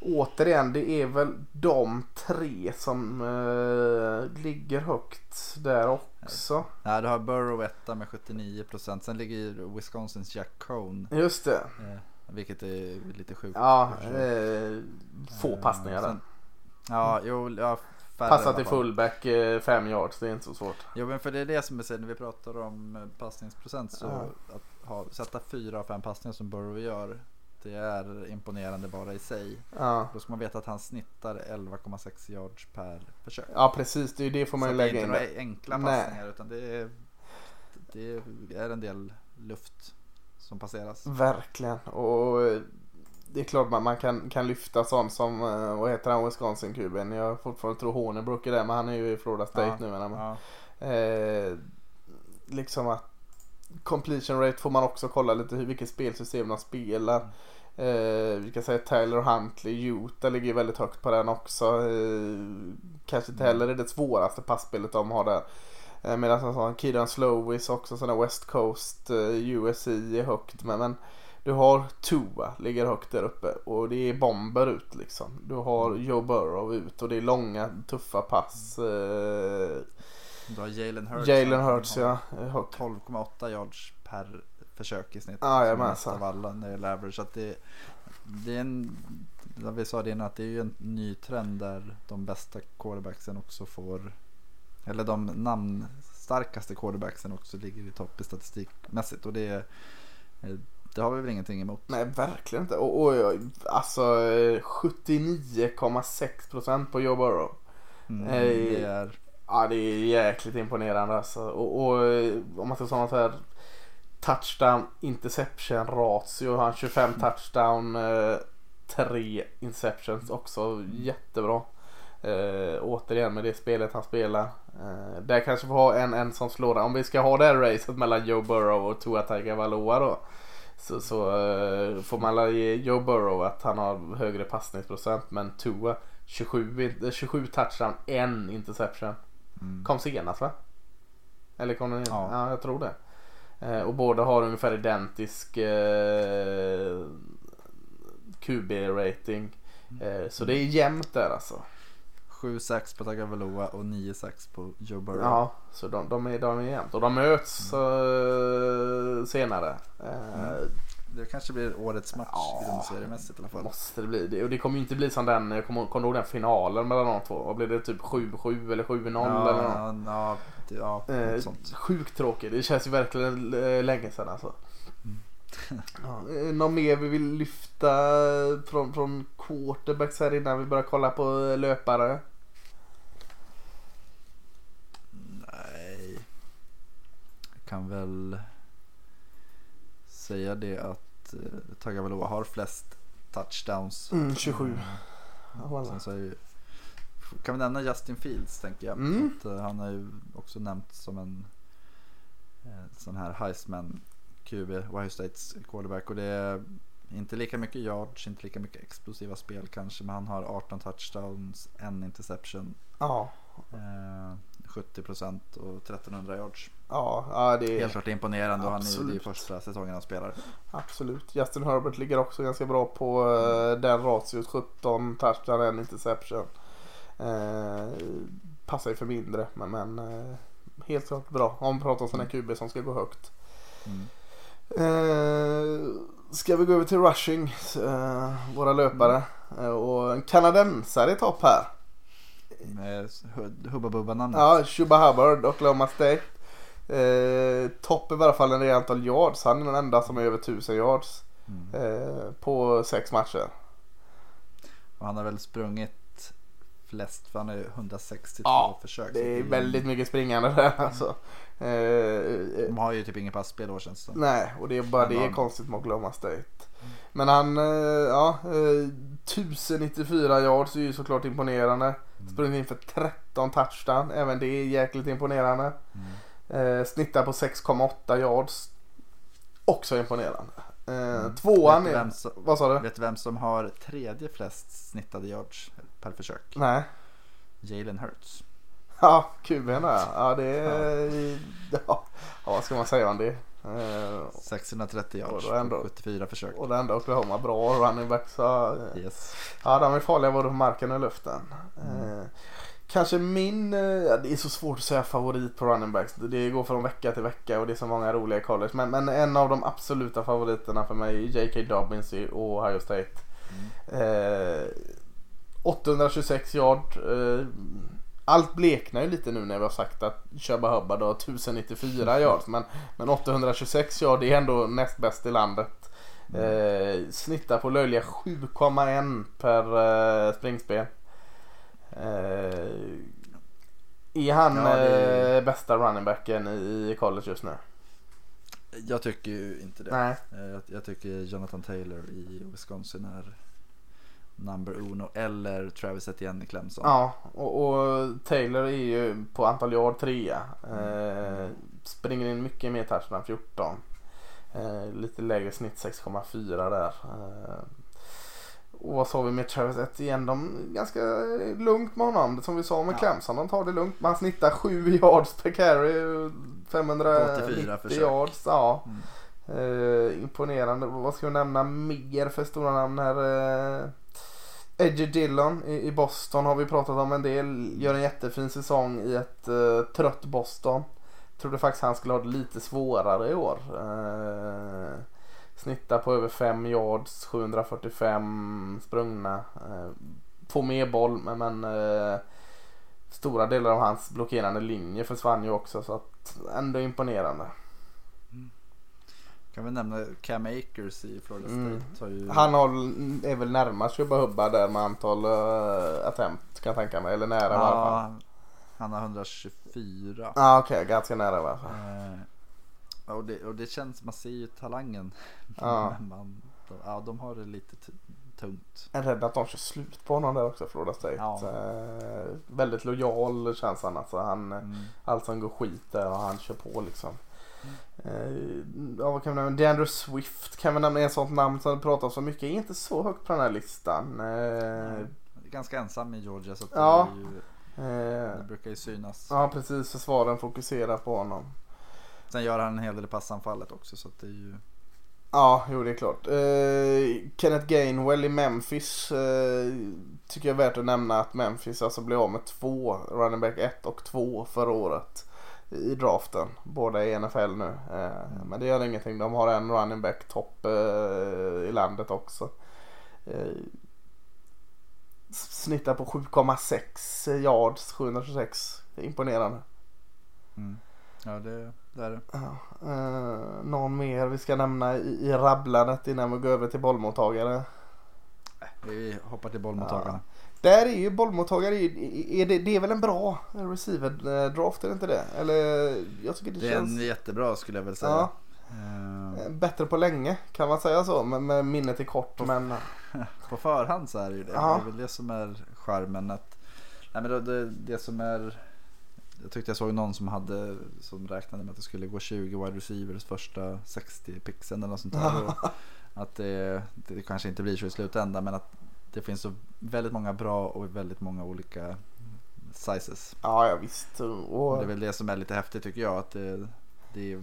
återigen, det är väl de tre som eh, ligger högt där också. Ja, du har Burrow etta med 79%. Sen ligger Wisconsins Jack Cohn. Just det. Eh, vilket är lite sjukt. Ja, eh, få passningar där. Sen- Ja, jo, ja, Passa till fullback eh, fem yards, det är inte så svårt. Jo men för det är det som är så när vi pratar om eh, passningsprocent så Ja. att ha, sätta fyra av fem passningar som Burrow gör det är imponerande bara i sig. Ja. Då ska man veta att han snittar 11,6 yards per försök. ja, precis. Det, är det får man så ju att det är lägga inte in. några enkla Nej. passningar utan det är, det är en del luft som passeras. Verkligen. Och eh, det är klart man, man kan, kan lyfta sånt som, eh, vad heter han, Wisconsin-kuben. Jag fortfarande tror Hornibrook är det, men han är ju i Florida State Ja, nu. Men, Ja. Eh, liksom att completion rate får man också kolla lite hur, vilket spelsystem de spelar. Eh, vi kan säga Tyler Huntley, Utah ligger väldigt högt på den också. Eh, kanske inte heller är det svåraste passspelet de har där. Eh, Medan en sån Kidon Slowis också, sån där West Coast eh, USC är högt. Men, men du har Tua ligger högt där uppe och det är bomber ut liksom. Du har Joe Burrow ut och det är långa tuffa pass. Eh, Du har Jalen Hurts. Jalen Hurts ja, är högt. 12,8 yards per försök i snitt. Är jajamensan. mest av alla när det gäller. Så att det, det är en, som vi sa det innan, att det är ju en ny trend där de bästa quarterbacksen också får, eller de namnstarkaste quarterbacksen också ligger i topp i statistikmässigt. Och det, är- eh, det har vi väl ingenting emot. Nej verkligen inte. Och, och alltså eh, 79,6% på Joe Burrow. Mm, Nej. det är, Ja det är jäkligt imponerande alltså. Och, och eh, om man ska säga något här touchdown interception ratio. Han har 25 touchdown, eh, 3 interceptions också jättebra. Eh, återigen med det spelet han spelar. Eh, där kanske vi har en, en som slår Om vi ska ha det här racet mellan Joe Burrow och Tua Tagovailoa då. Så, så eh, får man ge Joe Burrow att han har högre passningsprocent. Men Tua 27, in- 27 touchdown, en interception. mm, Kom senast va? Eller kom den Ja. ja. jag tror det. Eh, och båda har ungefär identisk eh, QB-rating. Eh, så det är jämnt där alltså. 7-6 på Tagovailoa och 9-6 på Joe Burrow. Ja, så de, de, är, de är jämnt. Och de möts eh, senare. Eh, det kanske blir årets match Ja. grundseriemässigt i alla fall. Måste det bli det. Och det kommer ju inte bli som den, jag kommer kommer ihåg den finalen mellan de två? Vad blev det? Typ 7-7 eller 7-0 eller något? ja, ja, ja, Eh, något sånt. sjukt tråkigt. Det känns ju verkligen eh, länge sedan alltså. Mm. Ja, eh, något mer vi vill lyfta från, från quarterbacks här innan vi börjar kolla på eh, löpare? Nej. Jag kan väl säga det att eh, Tagovailoa har flest touchdowns. Mm, 27. Eh, Ja, alla. Sen så är ju, kan vi nämna Justin Fields tänker jag. Mm. Han har ju också nämnt som en sån här Heisman QB, Ohio States quarterback. Och det är inte lika mycket yards, inte lika mycket explosiva spel kanske. Men han har 18 touchdowns, en interception, Ja, eh, 70% och 1300 yards. ja, ja det är Helt klart imponerande och han är ju första säsongen han spelar. absolut. Justin Herbert ligger också ganska bra på eh, den ratiot. 17 touchdown, en interception. Eh, passar ju för mindre men, men eh, helt klart bra. Om vi pratar om sådana QB som ska gå högt. Mm. Eh, ska vi gå över till rushing, eh, våra löpare. Eh, och en kanadensare i topp här. Med hu- Hubba Bubba namnet. Ja, Chuba Hubbard, Oklahoma State. Eh, topp i varje fall när det är antal yards. Han är den enda som är över 1000 yards Mm. eh, på sex matcher. Och han har väl sprungit flest för han ju 162 Ja, försök. Det är väldigt mycket springande där alltså. Eh, eh, De har ju typ ingen passspel år känns det. Nej, och det är bara det är konstigt med Oklahoma State. Men han, eh, ja, eh, 1094 yards är ju såklart imponerande. Sprungit in för 13 touchdown, även det är jäkligt imponerande. Mm. Snittar på 6,8 yards. Också imponerande. Eh, Tvåan Vet är, vem som- vad sa du? Vet du vem som har tredje flest snittade yards per försök? Nej. Jalen Hurts. Ja, QB'n där. Ja, det är, ja. ja, vad ska man säga om det? Eh, 630 yards Och då ändå- på 74 försök. och det enda Oklahoma bra running back så eh, Yes. Ja, de är farliga både på marken och i luften. Eh, kanske min, eh, ja, det är så svårt att säga favorit på running backs. Det går från vecka till vecka och det är så många roliga college. Men, men en av de absoluta favoriterna för mig är J.K. Dobbins i Ohio State. Eh, 826 yard. Eh, allt bleknar ju lite nu när vi har sagt att Chuba Hubbard har 1094 yards. Men, men 826 yard är ändå näst bäst i landet. Eh, snittar på löjliga 7,1 per eh, springspel. Eh, är han Ja, det- eh, bästa running backen i, i college just nu? Jag tycker ju inte det. Nej. Eh, Jag, jag tycker Jonathan Taylor i Wisconsin är number uno. Eller Travis Etienne Clemson. Ja, och, och Taylor är ju på antal yard trea. Eh, springer in mycket mer touchdown 14. Eh, lite lägre snitt 6,4 där. Eh, och vad sa vi med Travis Etienne? De ganska lugnt med honom. Som vi sa med Ja. Clemson. De tar det lugnt. Man snittar 7 yards per carry. 590 84 försök. yards. Ja. Mm. Eh, imponerande. Vad ska vi nämna mer för stora namn här? Edger Edgy Dillon i, i Boston har vi pratat om en del. Gör en jättefin säsong i ett uh, trött Boston. Trodde faktiskt han skulle ha det lite svårare i år. Eh, uh, snittar på över 5 yards, 745 sprungna. Eh, uh, får mer boll men, men uh, stora delar av hans blockerande linje försvann ju också så att ändå imponerande. Kan vi nämna Cam Akers i Florida State. Mm. Har ju, Han har, är väl närmast Chubba Hubba där med antal uh, attempt kan jag tänka mig. Eller nära i alla fall. ja, han har 124. Ja ah, okej, ganska nära i alla fall. Eh, och, det, och det känns, man ser ju talangen. Ja. Man, de, ja, de har det lite tungt. Jag är rädd att de kör slut på honom där också Florida State. Ja. Eh, väldigt lojal känns han alltså. Han, Mm. Allt som går skit där och han kör på liksom. Eh, ja, vad kan vi nämna? DeAndre Swift kan vi nämna. En sånt namn som det pratas så mycket. Är inte så högt på den här listan. Eh, Ganska ensam i Georgia så att Ja. det, är ju, eh, det brukar ju synas. ja precis, försvaren fokuserar på honom. Sen gör han en hel del i passanfallet också så det är ju Ja, jo det är klart. Eh, Kenneth Gainwell i Memphis eh, tycker jag är värt att nämna att Memphis alltså blev av med två running back 1 och 2 förra året. i draften. Båda i NFL nu. Eh, men det gör ingenting. De har en running back topp eh, i landet också. Eh, snittar på 7,6 yards, 726. Imponerande. Mm. Ja det, det är det. Ja, eh, någon mer vi ska nämna i, i rabblandet innan vi går över till bollmottagare. Vi hoppar till bollmottagarna. Där är ju bollmottagare, är det, det är väl en bra receiver draft är det inte det? Eller jag tycker det, Det är känns en jättebra skulle jag väl säga. ja, Eh, bättre på länge kan man säga så med, med minnet är kort men På förhand så är det ju det. Ja. Det är väl det som är charmen. Att, nej men det, det som är jag tyckte jag såg någon som hade som räknade med att det skulle gå 20 wide receivers första 60 pixeln eller något sånt där. Att det, det kanske inte blir så i slutändan men att det finns så väldigt många bra och väldigt många olika sizes. ja, ja visst. Och Och, det är väl det som är lite häftigt tycker jag. Att det, det,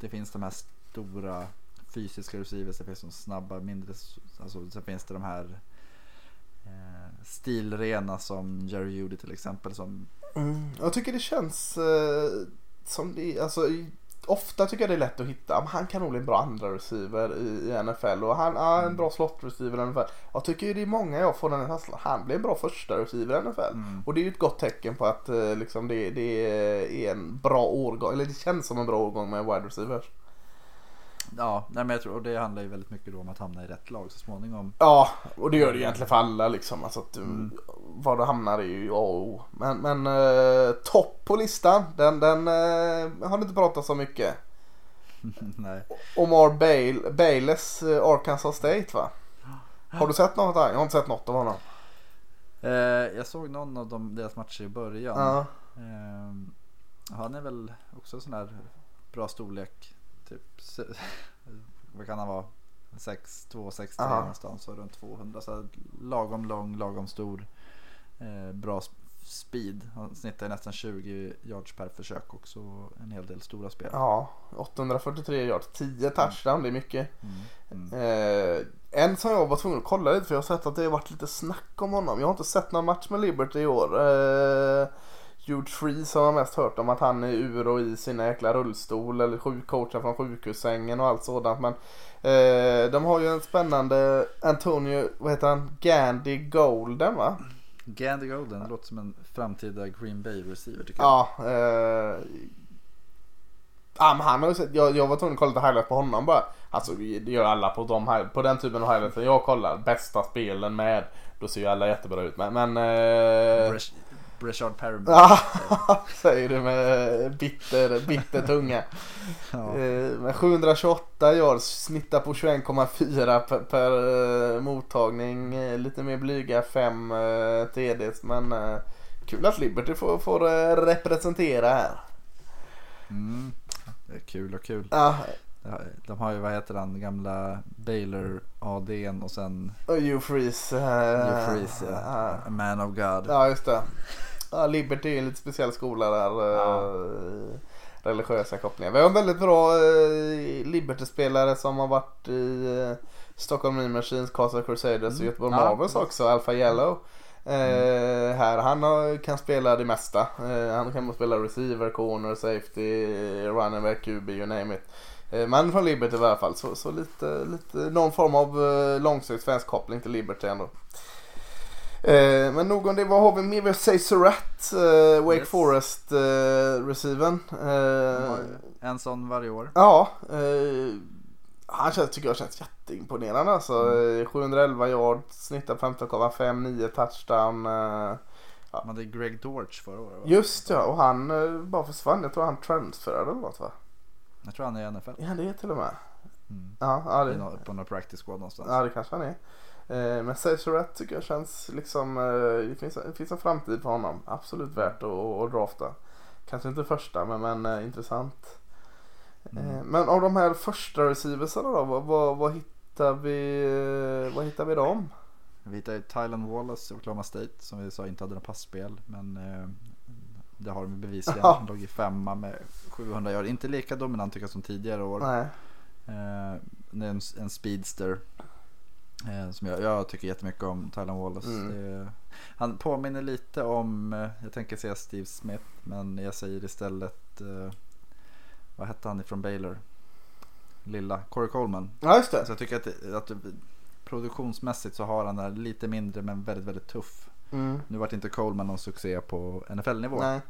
det finns de här stora fysiska receivers. Det finns de snabba, mindre. Alltså, sen finns det de här eh, stilrena som Jerry Judy till exempel. Som, mm, jag tycker det känns eh, som det alltså Ofta tycker jag det är lätt att hitta, men han kan nog bli en bra andra receiver i, i NFL och han är en bra slot receiver i NFL. Jag tycker det är många jag får den känslan, han blir en bra första receiver i NFL. mm, Och det är ju ett gott tecken på att eh, liksom det, det är en bra årgång, eller det känns som en bra årgång med wide receivers. Ja, nej, men jag tror, och det handlar ju väldigt mycket då om att hamna i rätt lag så småningom. Ja, och det gör det egentligen för alla liksom. Alltså att, Mm. Var du hamnar är ju A och O. Men, men eh, topp på listan, den, den eh, har du inte pratat så mycket. nej. Omar Bale, Bayless, eh, Arkansas State va? Har du sett något där? Jag har inte sett något av honom. Eh, jag såg någon av dem, deras matcher i början. Ja. Ehm, han är väl också sån här bra storlek. Typ, vad kan han vara? 6, 2, 6, 3 Aha. någonstans. Så runt 200. Så lagom lång, lagom stor. Eh, bra sp- speed. Han snittar nästan 20 yards per försök också. En hel del stora spel. Ja, 843 yards, 10 touchdown, det är mycket. Mm, mm. Eh, en som jag var tvungen att kolla lite för jag har sett att det har varit lite snack om honom. Jag har inte sett någon match med Liberty i år. Eh, Hugh Freeze har jag mest hört om att han är ur och i sin jäkla rullstol eller sjukcoachar från sjukhussängen och allt sådant. Men eh, de har ju en spännande Antonio, vad heter han, Gandy Golden va? Gandy Golden det låter som en framtida Green Bay receiver tycker jag. Ja. Eh, ja men han har ju sett, jag, jag var tvungen att kolla lite highlights på honom bara. Alltså det gör alla på, de, hi- på den typen av highlights jag kollar. Bästa spelen med. Då ser ju alla jättebra ut. Men, men eh, Breshard Perriman. Ja, säger du med bitter, bitter tunga. Ja. Med 728 yards, snittar på 21,4 per, per eh, mottagning. Eh, Lite mer blyga 5 eh, TDs men kul att Liberty får, får representera här. Mm. Det är kul och kul. Ja, De har ju, vad heter han, gamla Baylor ADn och sen och Hugh Freeze. eh, Hugh Freeze, ja. ja. A man of God. Ja, just det. Ja, Liberty är en lite speciell skola där. eh, Religiösa kopplingar. Vi har en väldigt bra Liberty-spelare som har varit i Stockholm Mean Machines, Castle Crusaders och Mm. Göteborg Ja, Marvels också, Alpha Yellow. Eh, här, han har, kan spela det mesta. Eh, han kan spela receiver, corner, safety, running back, QB, you name it. Eh, men från Liberty i alla fall. Så, så lite, lite, någon form av eh, långsökt svensk koppling till Liberty ändå. Eh, men nog om det. Vad har vi mer? Vi har eh, Wake Yes. Forest eh, receiven. De Eh, har ju En sån varje år. ja, han känns, tycker jag känns jätteimponerande alltså. Mm. Eh, 711 yard, snittar 15,5, 9 touchdown. Eh, Man hade Greg Dortch förra året va? just ja, och han bara försvann. Jag tror han transferade eller något va? Jag tror han är i NFL. Ja det är till och med. Mm. Ja, ja, det, På någon practice squad någonstans. ja det kanske han är. Eh, men Say Surratt tycker jag känns liksom, eh, det finns, det finns en framtid för honom. Absolut värt att, att drafta. Kanske inte första men, men eh, intressant. Mm. Eh, Men av de här första receiversarna då, vad, vad, vad hittar vi, eh, vad hittar vi dem? Vi hittade Tylen Wallace i Oklahoma State som vi sa inte hade något passspel. Men eh, det har de bevisligen. Ja. Han låg i femma med 700 yard. Inte lika dominant tycker jag som tidigare år. Nej. Eh, det är en, en speedster. Eh, som jag, jag tycker jättemycket om Tylan Wallace. Mm. Det, han påminner lite om, eh, jag tänker säga Steve Smith, men jag säger istället, eh, vad hette han ifrån Baylor? Lilla, Corey Coleman. Ja, just det. Så jag tycker att, det- att det- produktionsmässigt så har han där lite mindre men väldigt, väldigt tuff. Mm. Nu vart inte Coleman någon succé på NFL-nivå. Nej.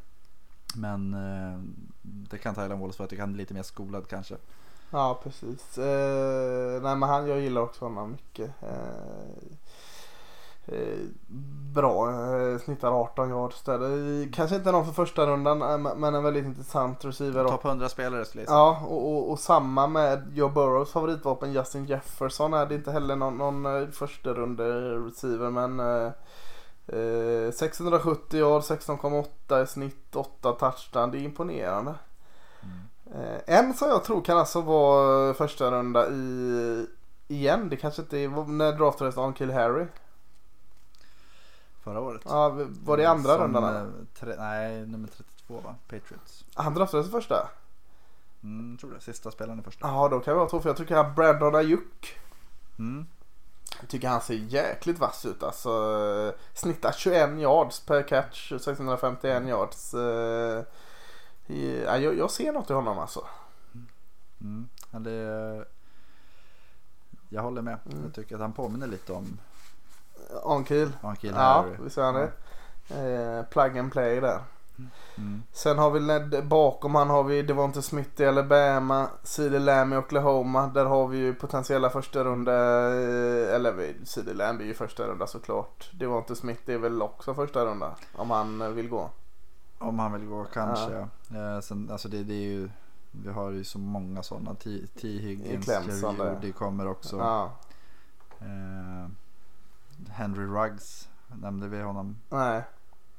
Men eh, det kan Tylan Wallace för jag tycker han är lite mer skolad kanske. Ja, precis. Eh, nej, men han, jag gillar också honom mycket. Eh, eh, bra. Eh, snittar 18 yards där. Kanske inte någon för första rundan eh, men en väldigt intressant receiver. Topp 100 spelare skulle jag säga. Ja, och, och, och samma med Joe Burrows favoritvapen Justin Jefferson är det inte heller någon, någon första runde receiver men eh, eh, 670 yards, 16,8 i snitt, 8 touchdown. Det är imponerande. Mm. Eh, en som jag tror kan alltså vara första runda i igen. Det kanske inte är när draftades Kill Harry. Förra året. Ja, var det andra Som, rundan? eh, tre, nej, nummer 32 va? Patriots. Han draftades första. Mm, tror det. Sista spelaren i första. Ja, då kan det vara två för jag tycker att Brandon Ayuk Mm. Jag tycker han ser jäkligt vass ut alltså. Eh, Snittar 21 yards per catch, 651 yards. Eh, ja, jag, jag ser något i honom alltså. Mm. Ja, det, jag håller med. Mm. Jag tycker att han påminner lite om On-kill. Ankil Ja, visst gör han det. Eh, plug and play där. Mm. Sen har vi Ned, bakom han har vi Devonte Smith i Alabama, CeeDee Lamb i Oklahoma. Där har vi ju potentiella första runda, eh, eller CeeDee Lamb är ju första runda såklart. Devonte Smith är väl också första runda om han eh, vill gå. Om han vill gå kanske. Ja. Eh, sen, alltså det, det är ju, vi har ju så många sådana. T. T. Higgins, Jerry. Jeudy kommer också. Ja, Eh, Henry Ruggs, nämnde vi honom? nej.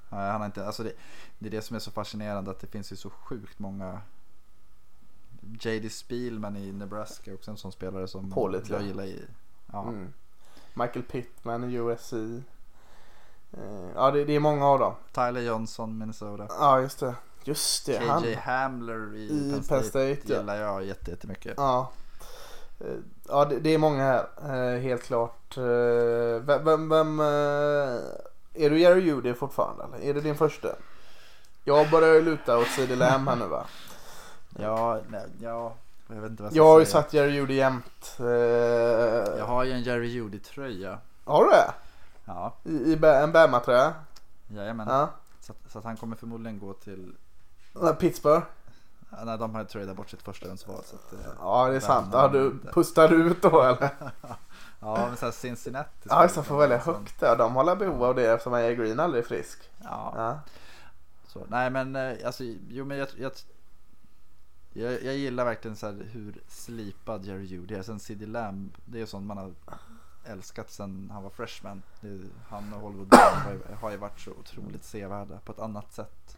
Han har inte, alltså det, det är det som är så fascinerande att det finns ju så sjukt många. J.D. Spielman i Nebraska också en sån spelare som Pålitlig. jag gillar i. Ja. Mm. Michael Pittman i USC. Eh, ja, det, det är många av dem. Tyler Johnson, Minnesota. Ja, just det. Just det. KJ Han, Hamler i, I Penn State, State, ja. gillar jag jätte, jättemycket. Ja. Eh, Ja, det, det är många här. eh, Helt klart. Vem, vem, vem är du Jerry Judy fortfarande eller? Är det din första? Jag börjar ju luta åt CeeDee Lamb här nu va? Ja, nej, ja, jag vet inte vad jag ska Jag har ju säga. satt Jerry Judy jämt. Eh, Jag har ju en Jerry Judy tröja. Har du det? Ja, I, i en Bama-tröja? jajamän. Ja. Så, så att han kommer förmodligen gå till. Pittsburgh? ja, nej de har ju tradat bort sitt förstahandsval. Så att, eh, Ja det är sant. Ja, du pustar du ut då eller? Ja, men såhär Cincinnati. Ja skulle får välja högt där. De har behov av det eftersom AJ Green aldrig är frisk. Ja, Ja. så. Nej men eh, alltså, jo men jag, jag, jag, jag gillar verkligen så här hur slipad Jerry Judy är. Sen CD Lamb, det är sånt man har älskat sen han var freshman. Det, han och Hollywood Brown har ju, har ju varit så otroligt sevärda på ett annat sätt.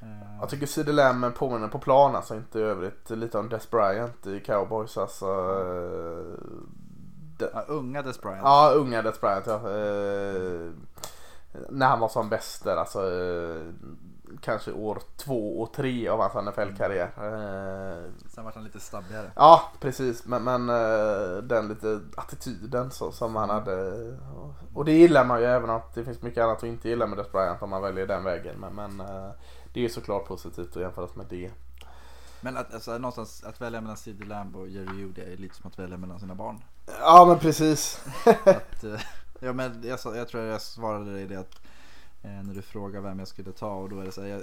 Eh, Jag tycker CeeDee Lamb påminner på plan alltså inte i övrigt. Lite om Des Bryant i Cowboys alltså. eh, ja, unga Des Bryant. Ja, unga Des Bryant ja. Eh, när han var som bäst där alltså. eh, kanske år två och tre av hans NFL-karriär. Eh, Sen var han lite stabbigare. Ja, precis. Men, men eh, den lite attityden så, som han hade. Och det gillar man ju även om det finns mycket annat att inte gilla med Des Bryant om man väljer den vägen. Men, men eh, det är ju såklart positivt att jämföras med det. Men att, alltså, någonstans, att välja mellan CD Lamb och Jerry Judy är lite som att välja mellan sina barn. Ja men precis. att, eh, ja, men jag, jag tror jag svarade dig det att eh, när du frågar vem jag skulle ta och då är det så här, jag,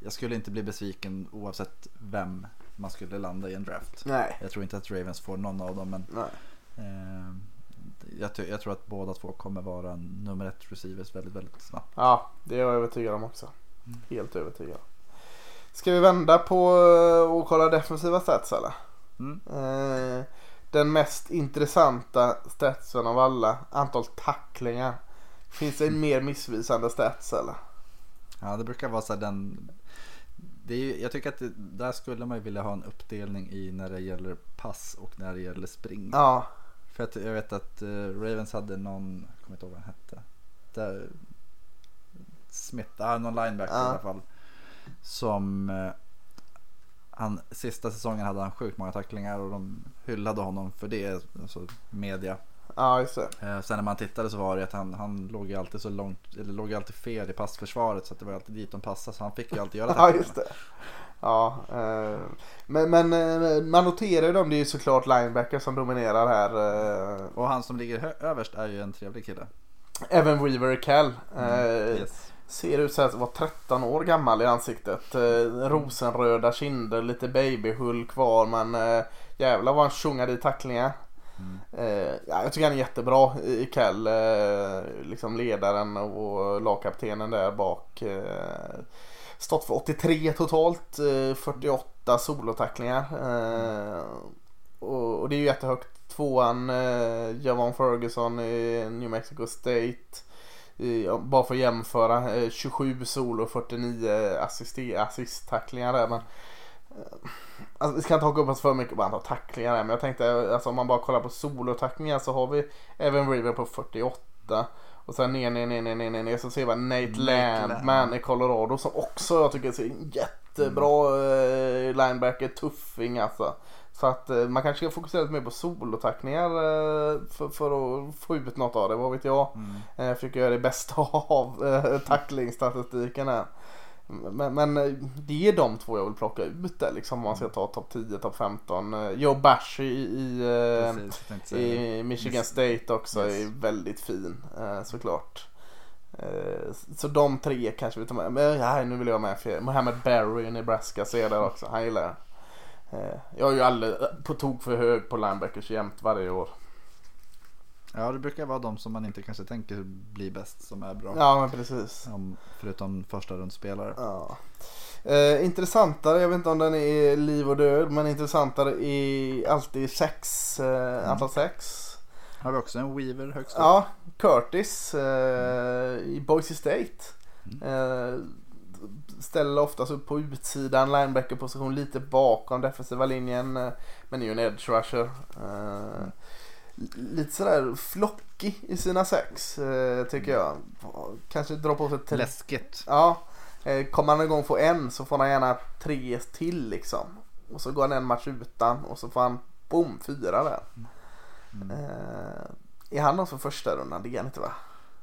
jag skulle inte bli besviken oavsett vem man skulle landa i en draft. Nej. Jag tror inte att Ravens får någon av dem men Nej. eh, jag, tror att båda två kommer vara nummer ett receivers väldigt, väldigt snabbt. Ja, det är jag övertygad om också. Helt övertygad. Ska vi vända på eh, och kolla defensiva stats eller? Mm. Eh, den mest intressanta statsen av alla, antal tacklingar. Finns det en mer missvisande stats eller? Ja, det brukar vara så här den... Det är, ju- jag tycker att det, där skulle man ju vilja ha en uppdelning i när det gäller pass och när det gäller spring. Ja, För att jag vet att eh, Ravens hade någon, jag kommer inte ihåg vad han hette. Där, Smith, ah, någon linebacker Ja. i alla fall. Som, eh, han, sista säsongen hade han sjukt många tacklingar och de hyllade honom för det, alltså media. Ja, just det. Eh, sen när man tittade så var det att han, han låg ju alltid så långt, eller låg alltid fel i passförsvaret så att det var alltid dit de passade så han fick ju alltid göra Ja, tacklingarna. just det. Ja, eh, men, men eh, man noterar ju dem. Det är ju såklart linebacker som dominerar här. Eh, Och han som ligger överst är ju en trevlig kille. Evan Weaver Kell. Eh, Yes. Ser ut så att vara 13 år gammal i ansiktet. Eh, rosenröda kinder, lite babyhull kvar men jävlar vad han tjongade i tacklingar. Mm. Eh, ja, jag tycker han är jättebra i Kell. Eh, liksom ledaren och lagkaptenen där bak. Eh, stått för 83 totalt. Eh, 48 solotacklingar. Eh, och, och det är ju jättehögt. Tvåan eh, Javon Ferguson i New Mexico State. Eh, bara för att jämföra. Eh, 27 solo och 49 assist, assist-tacklingar där. Men, eh, Alltså, vi ska inte haka upp oss för mycket på antal tacklingar här, men jag tänkte alltså, om man bara kollar på solotacklingar så har vi Evan River på 48 och sen ner, ner, ner, ner, ner, ner, ner så ser vi Nate, Nate Landman i Colorado som också jag tycker ser jättebra eh, linebacker, tuffing alltså. Så att eh, man kanske ska fokusera lite mer på solotacklingar eh, för, för att få ut något av det, vad vet jag. Mm. Försöker göra det bästa av tacklingsstatistiken här. Men, men eh, det är de två jag vill plocka ut där liksom om man ska ta topp 10, topp 15. Eh, Joe Bash i, i, eh, Precis, i Michigan State också Yes. är väldigt fin såklart. Så de tre kanske vi tar med. Men nej, nu vill jag ha med fler. Mohammed Barry i Nebraska ser jag där också. Han gillar jag. Jag är ju aldrig på tok för hög på linebackers jämt varje år. Ja det brukar vara de som man inte kanske tänker bli bäst som är bra. Ja men precis. Om, förutom första rundspelare. Ja. Eh, intressantare, jag vet inte om den är liv och död, men intressantare är alltid sex, eh, antal sex. Har vi också en Weaver högst upp? Ja, Curtis eh, i Boise State. Eh, ställer oftast upp på utsidan, linebackerposition lite bakom defensiva linjen. Eh, men är ju en edge rusher. Eh, Lite sådär flockig i sina sex eh, tycker jag. Kanske dra på sig till Läskigt. Ja, eh, kommer han igång få en så får han gärna tre till liksom. Och så går han en match utan och så får han boom fyra där. Mm. Eh, är han någon för första rundan? Det är han inte va?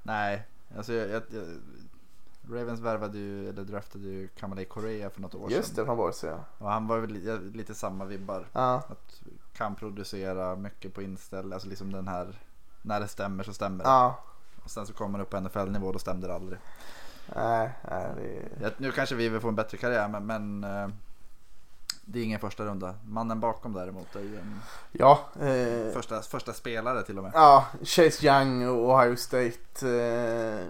Nej, alltså jag, jag, jag, Ravens värvade ju, eller draftade ju Kamalei Correa för något år Just sedan. det, från Boise ja. Och han var väl li- lite samma vibbar. ja. Att kan producera mycket på inställ, alltså liksom den här när det stämmer så stämmer det. Ja, Och sen så kommer man upp på NFL-nivå då stämde det aldrig. nej, nej det. Jag, nu kanske vi vill få en bättre karriär men, men eh, det är ingen första runda. Mannen bakom däremot är ju en Ja, eh, första, första spelare till och med. ja, Chase Young och Ohio State. Eh,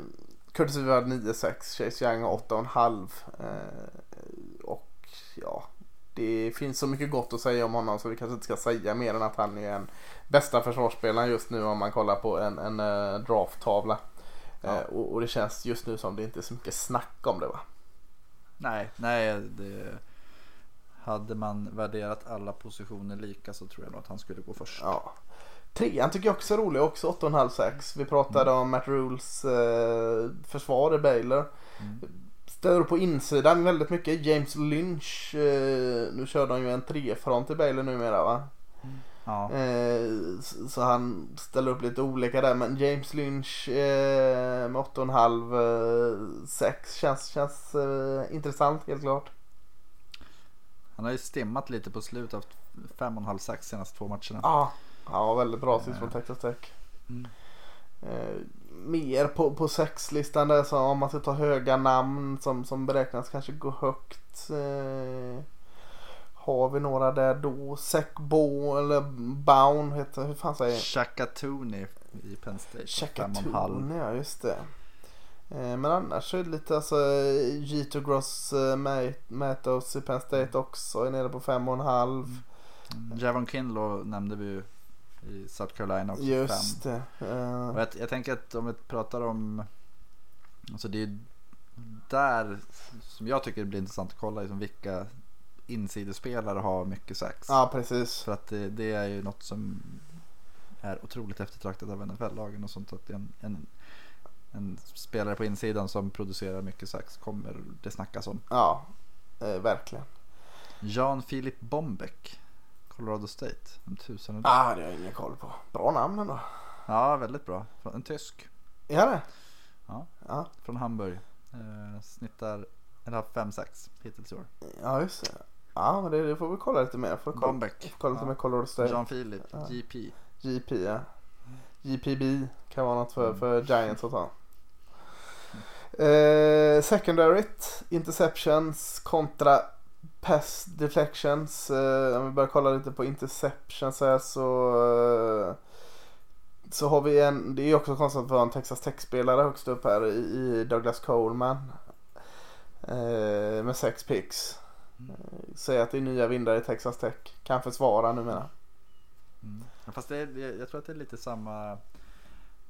Curtis hade 9-6, Chase Young har 8,5. Eh, och ja, det finns så mycket gott att säga om honom så vi kanske inte ska säga mer än att han är en bästa försvarsspelaren just nu om man kollar på en, en uh, drafttavla. Ja. Eh, och, och det känns just nu som det inte är så mycket snack om det va? Nej, nej det, hade man värderat alla positioner lika så tror jag nog att han skulle gå först. Ja. Trean tycker jag också är rolig, också 8,5-6. Vi pratade om Matt Rules eh, försvar i Baylor. Mm. Ställer upp på insidan väldigt mycket. James Lynch, eh, nu kör de ju en trefront i Baylor numera va? Ja. Eh, så, han ställer upp lite olika där men James Lynch eh, med 8,5 eh, 6 känns, känns eh, intressant helt klart. Han har ju stimmat lite på slutet, haft 5,5-6 senaste två matcherna. Ja, ja väldigt bra sist från Texas Tech. Mm. Mer på, på sexlistan där så om man ska ta höga namn som, som beräknas kanske gå högt. Eh, har vi några där då? Sekbo eller Bound heter hur fan säger Shaka Tooney i Penn State. Chaka 5,5. Toon, ja just det. Eh, men annars är det lite alltså Gito Gross eh, Mat- Matos i Penn State också är nere på 5,5. Mm. Javon Kinlaw nämnde vi ju i South Carolina också. Just fem. det. Eh, Och jag, jag tänker att om vi pratar om, alltså det är där som jag tycker det blir intressant att kolla liksom vilka insidespelare har mycket sax. ja precis. För att det, det är ju något som är otroligt eftertraktat av NFL-lagen och sånt. Att en, en, en spelare på insidan som producerar mycket sax kommer det snackas om. Ja, eh, verkligen. Jan Filip Bombeck Colorado State. En tusen. Ah, det har jag ingen koll på. Bra namn ändå. Ja, väldigt bra. En tysk. Är det? Ja. Ja, Från Hamburg. Eh, snittar, eller har 5-6 hittills i år. ja just det. Ja, men det, det får vi kolla lite mer. Får kolla, Bombeck. kolla lite Ja. mer Colorado State. Jean Philip, Ja. JP. JP ja. JPB kan vara något för, för Giants att ta. Eh, secondaryt, interceptions kontra pass deflections. Eh, om vi börjar kolla lite på interceptions här så eh, så har vi en, det är också konstigt att vi har en Texas Tech-spelare högst upp här i, i Douglas Coleman. Eh, med sex picks. Eh, Säger att det är nya vindar i Texas Tech. Kan försvara numera. Mm. Fast det är, jag- jag tror att det är lite samma.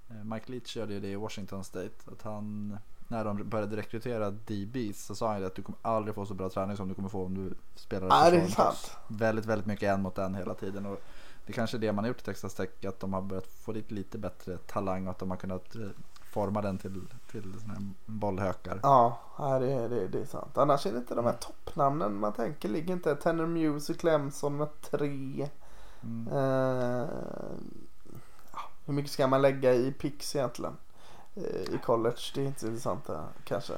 eh, Mike Leach gjorde ju det i Washington State. Att han, när de började rekrytera DBs så sa han ju att du kommer aldrig få så bra träning som du kommer få om du spelar Nej, det är sant. Väldigt, väldigt mycket en mot en hela tiden. Och det är kanske är det man har gjort i Texas Tech. Att de har börjat få dit lite bättre talang och att de har kunnat eh, forma den till, till bollhökar. Ja, det, är- det, det är sant. Annars är det inte de här toppnamnen man tänker. Ligger inte Tenor Music, Clemson med tre. Mm. Ja, hur mycket ska man lägga i pix egentligen? Eh, I college, det är inte så intressant kanske.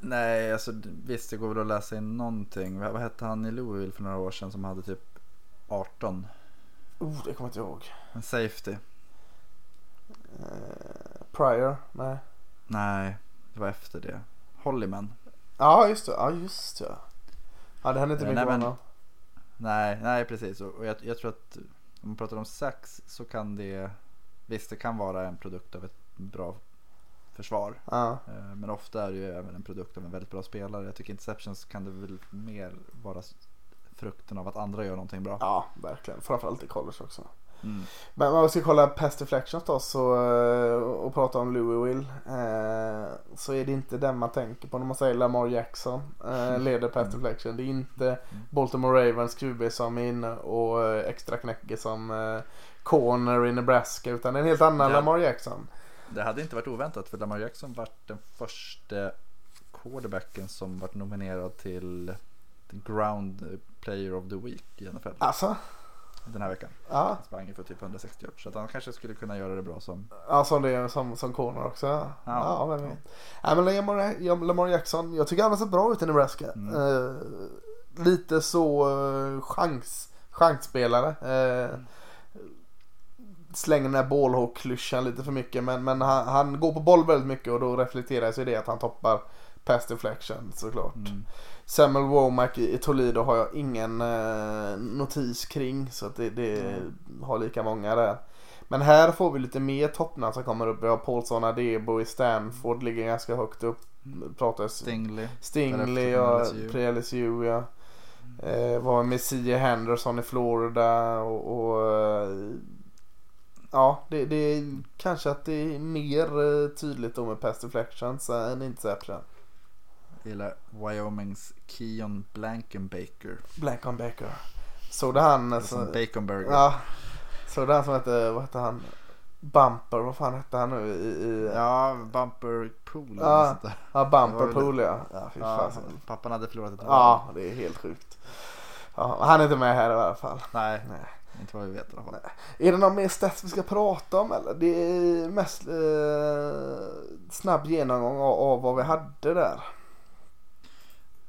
Nej, alltså visst det går väl att läsa in någonting. Vad, vad hette han i Louisville för några år sedan som hade typ 18? Oh, det kommer jag inte ihåg. En safety. Eh, prior, nej. Nej, det var efter det. Hollyman. Ja, just det. Ja, just det. Ja, det hände inte mycket nej, med men-. Nej, nej precis. Och jag, jag tror att om man pratar om sex så kan det, visst det kan vara en produkt av ett bra försvar. Ja. Eh, Men ofta är det ju även en produkt av en väldigt bra spelare. Jag tycker interceptions kan det väl mer vara frukten av att andra gör någonting bra. ja, verkligen. Framförallt i college också. Mm. Men om vi ska kolla Past Deflections då så, eh, och prata om Louisville. Eh, så är det inte den man tänker på när man säger Lamar Jackson eh, leder Past Deflection. Det är inte Baltimore Ravens QB som är inne och eh, extra knäcker som eh, corner i Nebraska utan en helt annan Ja. Lamar Jackson. Det hade inte varit oväntat för Lamar Jackson var den första quarterbacken som varit nominerad till Ground Player of the Week i NFL Alltså, den här veckan. ja. Han sprang för typ 160 yards så att han kanske skulle kunna göra det bra som Ja, som det är som, som corner också. Ja, ja vem vet. Nej, men Lamar, ja, Lamar Jackson, jag tycker han har sett bra ut i Nebraska. Mm. Eh, lite så uh, chans, chansspelare. Eh, Slänger den här ballhawk-klyschan lite för mycket men, men han, han går på boll väldigt mycket och då reflekteras ju det att han toppar pass deflection såklart. Mm. Samuel Womack i, Toledo har jag ingen eh, notis kring så att det, det har lika många där. Men här får vi lite mer toppnamn som kommer upp. Vi har Paulson Adebo i Stanford, ligger ganska högt upp. Pratas Stingley. Stingley och pre-LSU ja. Eh, var med C.J. Henderson i Florida och, och eh, Ja, det, det är kanske att det är mer eh, tydligt då med pass deflections än interception. Gillar Wyomings Keon Blankenbaker. Black on Baker. Såg det han? Eller som Alltså, Baconburger. ja. Såg det han som hette, vad hette han? Bumper, vad fan hette han nu i, i Ja, Bumper Pool. Ja. sånt där. ja Bumper Pool ja. Ja, Ja, pappan hade förlorat ett val. ja, det är helt sjukt. Ja, han är inte med här i alla fall. Nej, Nej. Inte vad vi vet i alla fall. Är det någon mer stats vi ska prata om eller? Det är mest eh, snabb genomgång av, av vad vi hade där.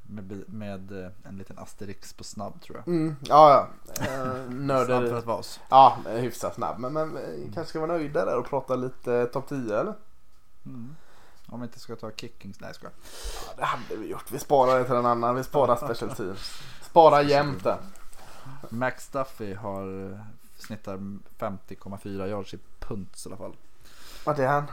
Med, med eh, en liten asterix på snabb tror jag. Mm, ja, ja. Eh, Snabb för att vara oss. Ja, hyfsat snabb. Men, men eh, kanske ska vara nöjda där och prata lite topp 10 eller? Mm. Om vi inte ska ta kickings. Nej, jag skojar. Ja, det hade vi gjort. Vi sparar det till en annan. Vi sparar special teams. Spara jämt där. Max Duffy har eh, snittar 50,4 yards i punts i alla fall. Vart är han?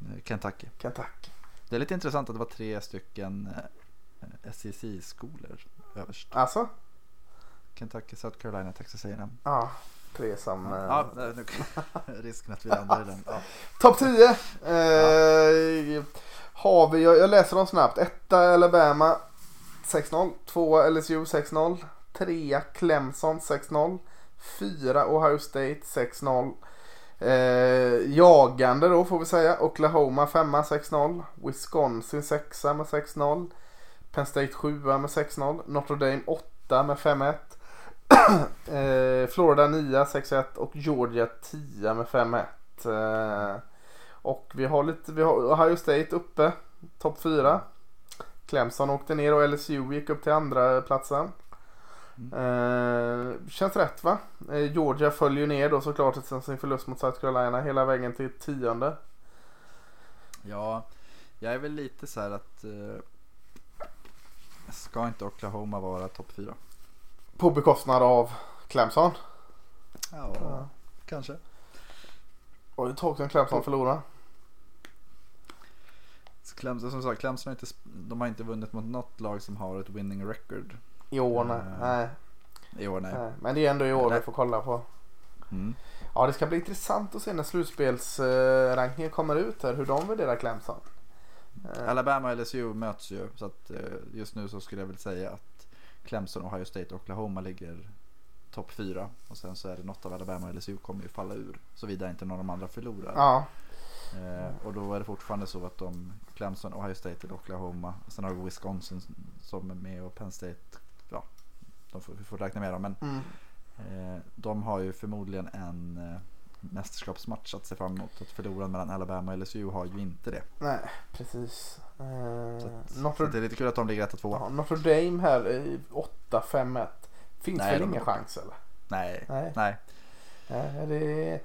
Eh, Kentucky. Kentucky. Det är lite intressant att det var tre stycken eh, SEC-skolor överst. Alltså? Kentucky, South Carolina, Texas A&M. Ja, tre som... Eh, Ja, nej, nu- risken att vi landar i den. Ja. Topp 10. Eh, har vi, jag, jag läser dem snabbt. Etta Alabama 6-0. Tvåa LSU 6-0. Trea Clemson 6-0. Fyra Ohio State 6-0. Eh, jagande då får vi säga. Oklahoma 5 6-0. Wisconsin 6 med 6-0. Penn State 7 med 6-0. Notre Dame 8 med 5-1. eh, Florida 9 6-1 och Georgia 10 med 5-1. Eh, och vi har lite, vi har Ohio State uppe, topp 4. Clemson åkte ner och LSU gick upp till andra platsen. Eh, känns rätt va? Eh, Georgia följer ner då såklart sen sin förlust mot South Carolina hela vägen till tionde. Ja, jag är väl lite så här att eh, ska inte Oklahoma vara topp 4? På bekostnad av Clemson. Ja, Ja. kanske. Och det ett tag sedan Clemson förlorade. Så Clemson, som sagt, Clemson har inte, de har inte vunnit mot något lag som har ett winning record I år nej. Eh, nej, i år. Nej. nej. Men det är ändå i år vi Nej. får kolla på. Mm. Ja det ska bli intressant att se när slutspelsrankingen kommer ut här. Hur de värderar Clemson. Eh, Alabama och LSU möts ju så att eh, just nu så skulle jag väl säga att Clemson, Ohio State och Oklahoma ligger topp 4 och sen så är det något av Alabama och LSU kommer ju falla ur såvida inte någon av de andra förlorar. Ja, Eh, och då är det fortfarande så att de Clemson, Ohio State eller Oklahoma. Sen har vi Wisconsin som är med och Penn State. De får, vi får räkna med dem. Men mm. eh, de har ju förmodligen en eh, mästerskapsmatch att se fram emot. Att förlora mellan Alabama och LSU har ju inte det. nej precis. Eh, Så, att, så Notre, att det är lite kul att de ligger 1 och 2. ja, Notre Dame här i 8-5-1. Finns Nej, väl de ingen chans eller? Nej, Nej. nej. Nej, det är,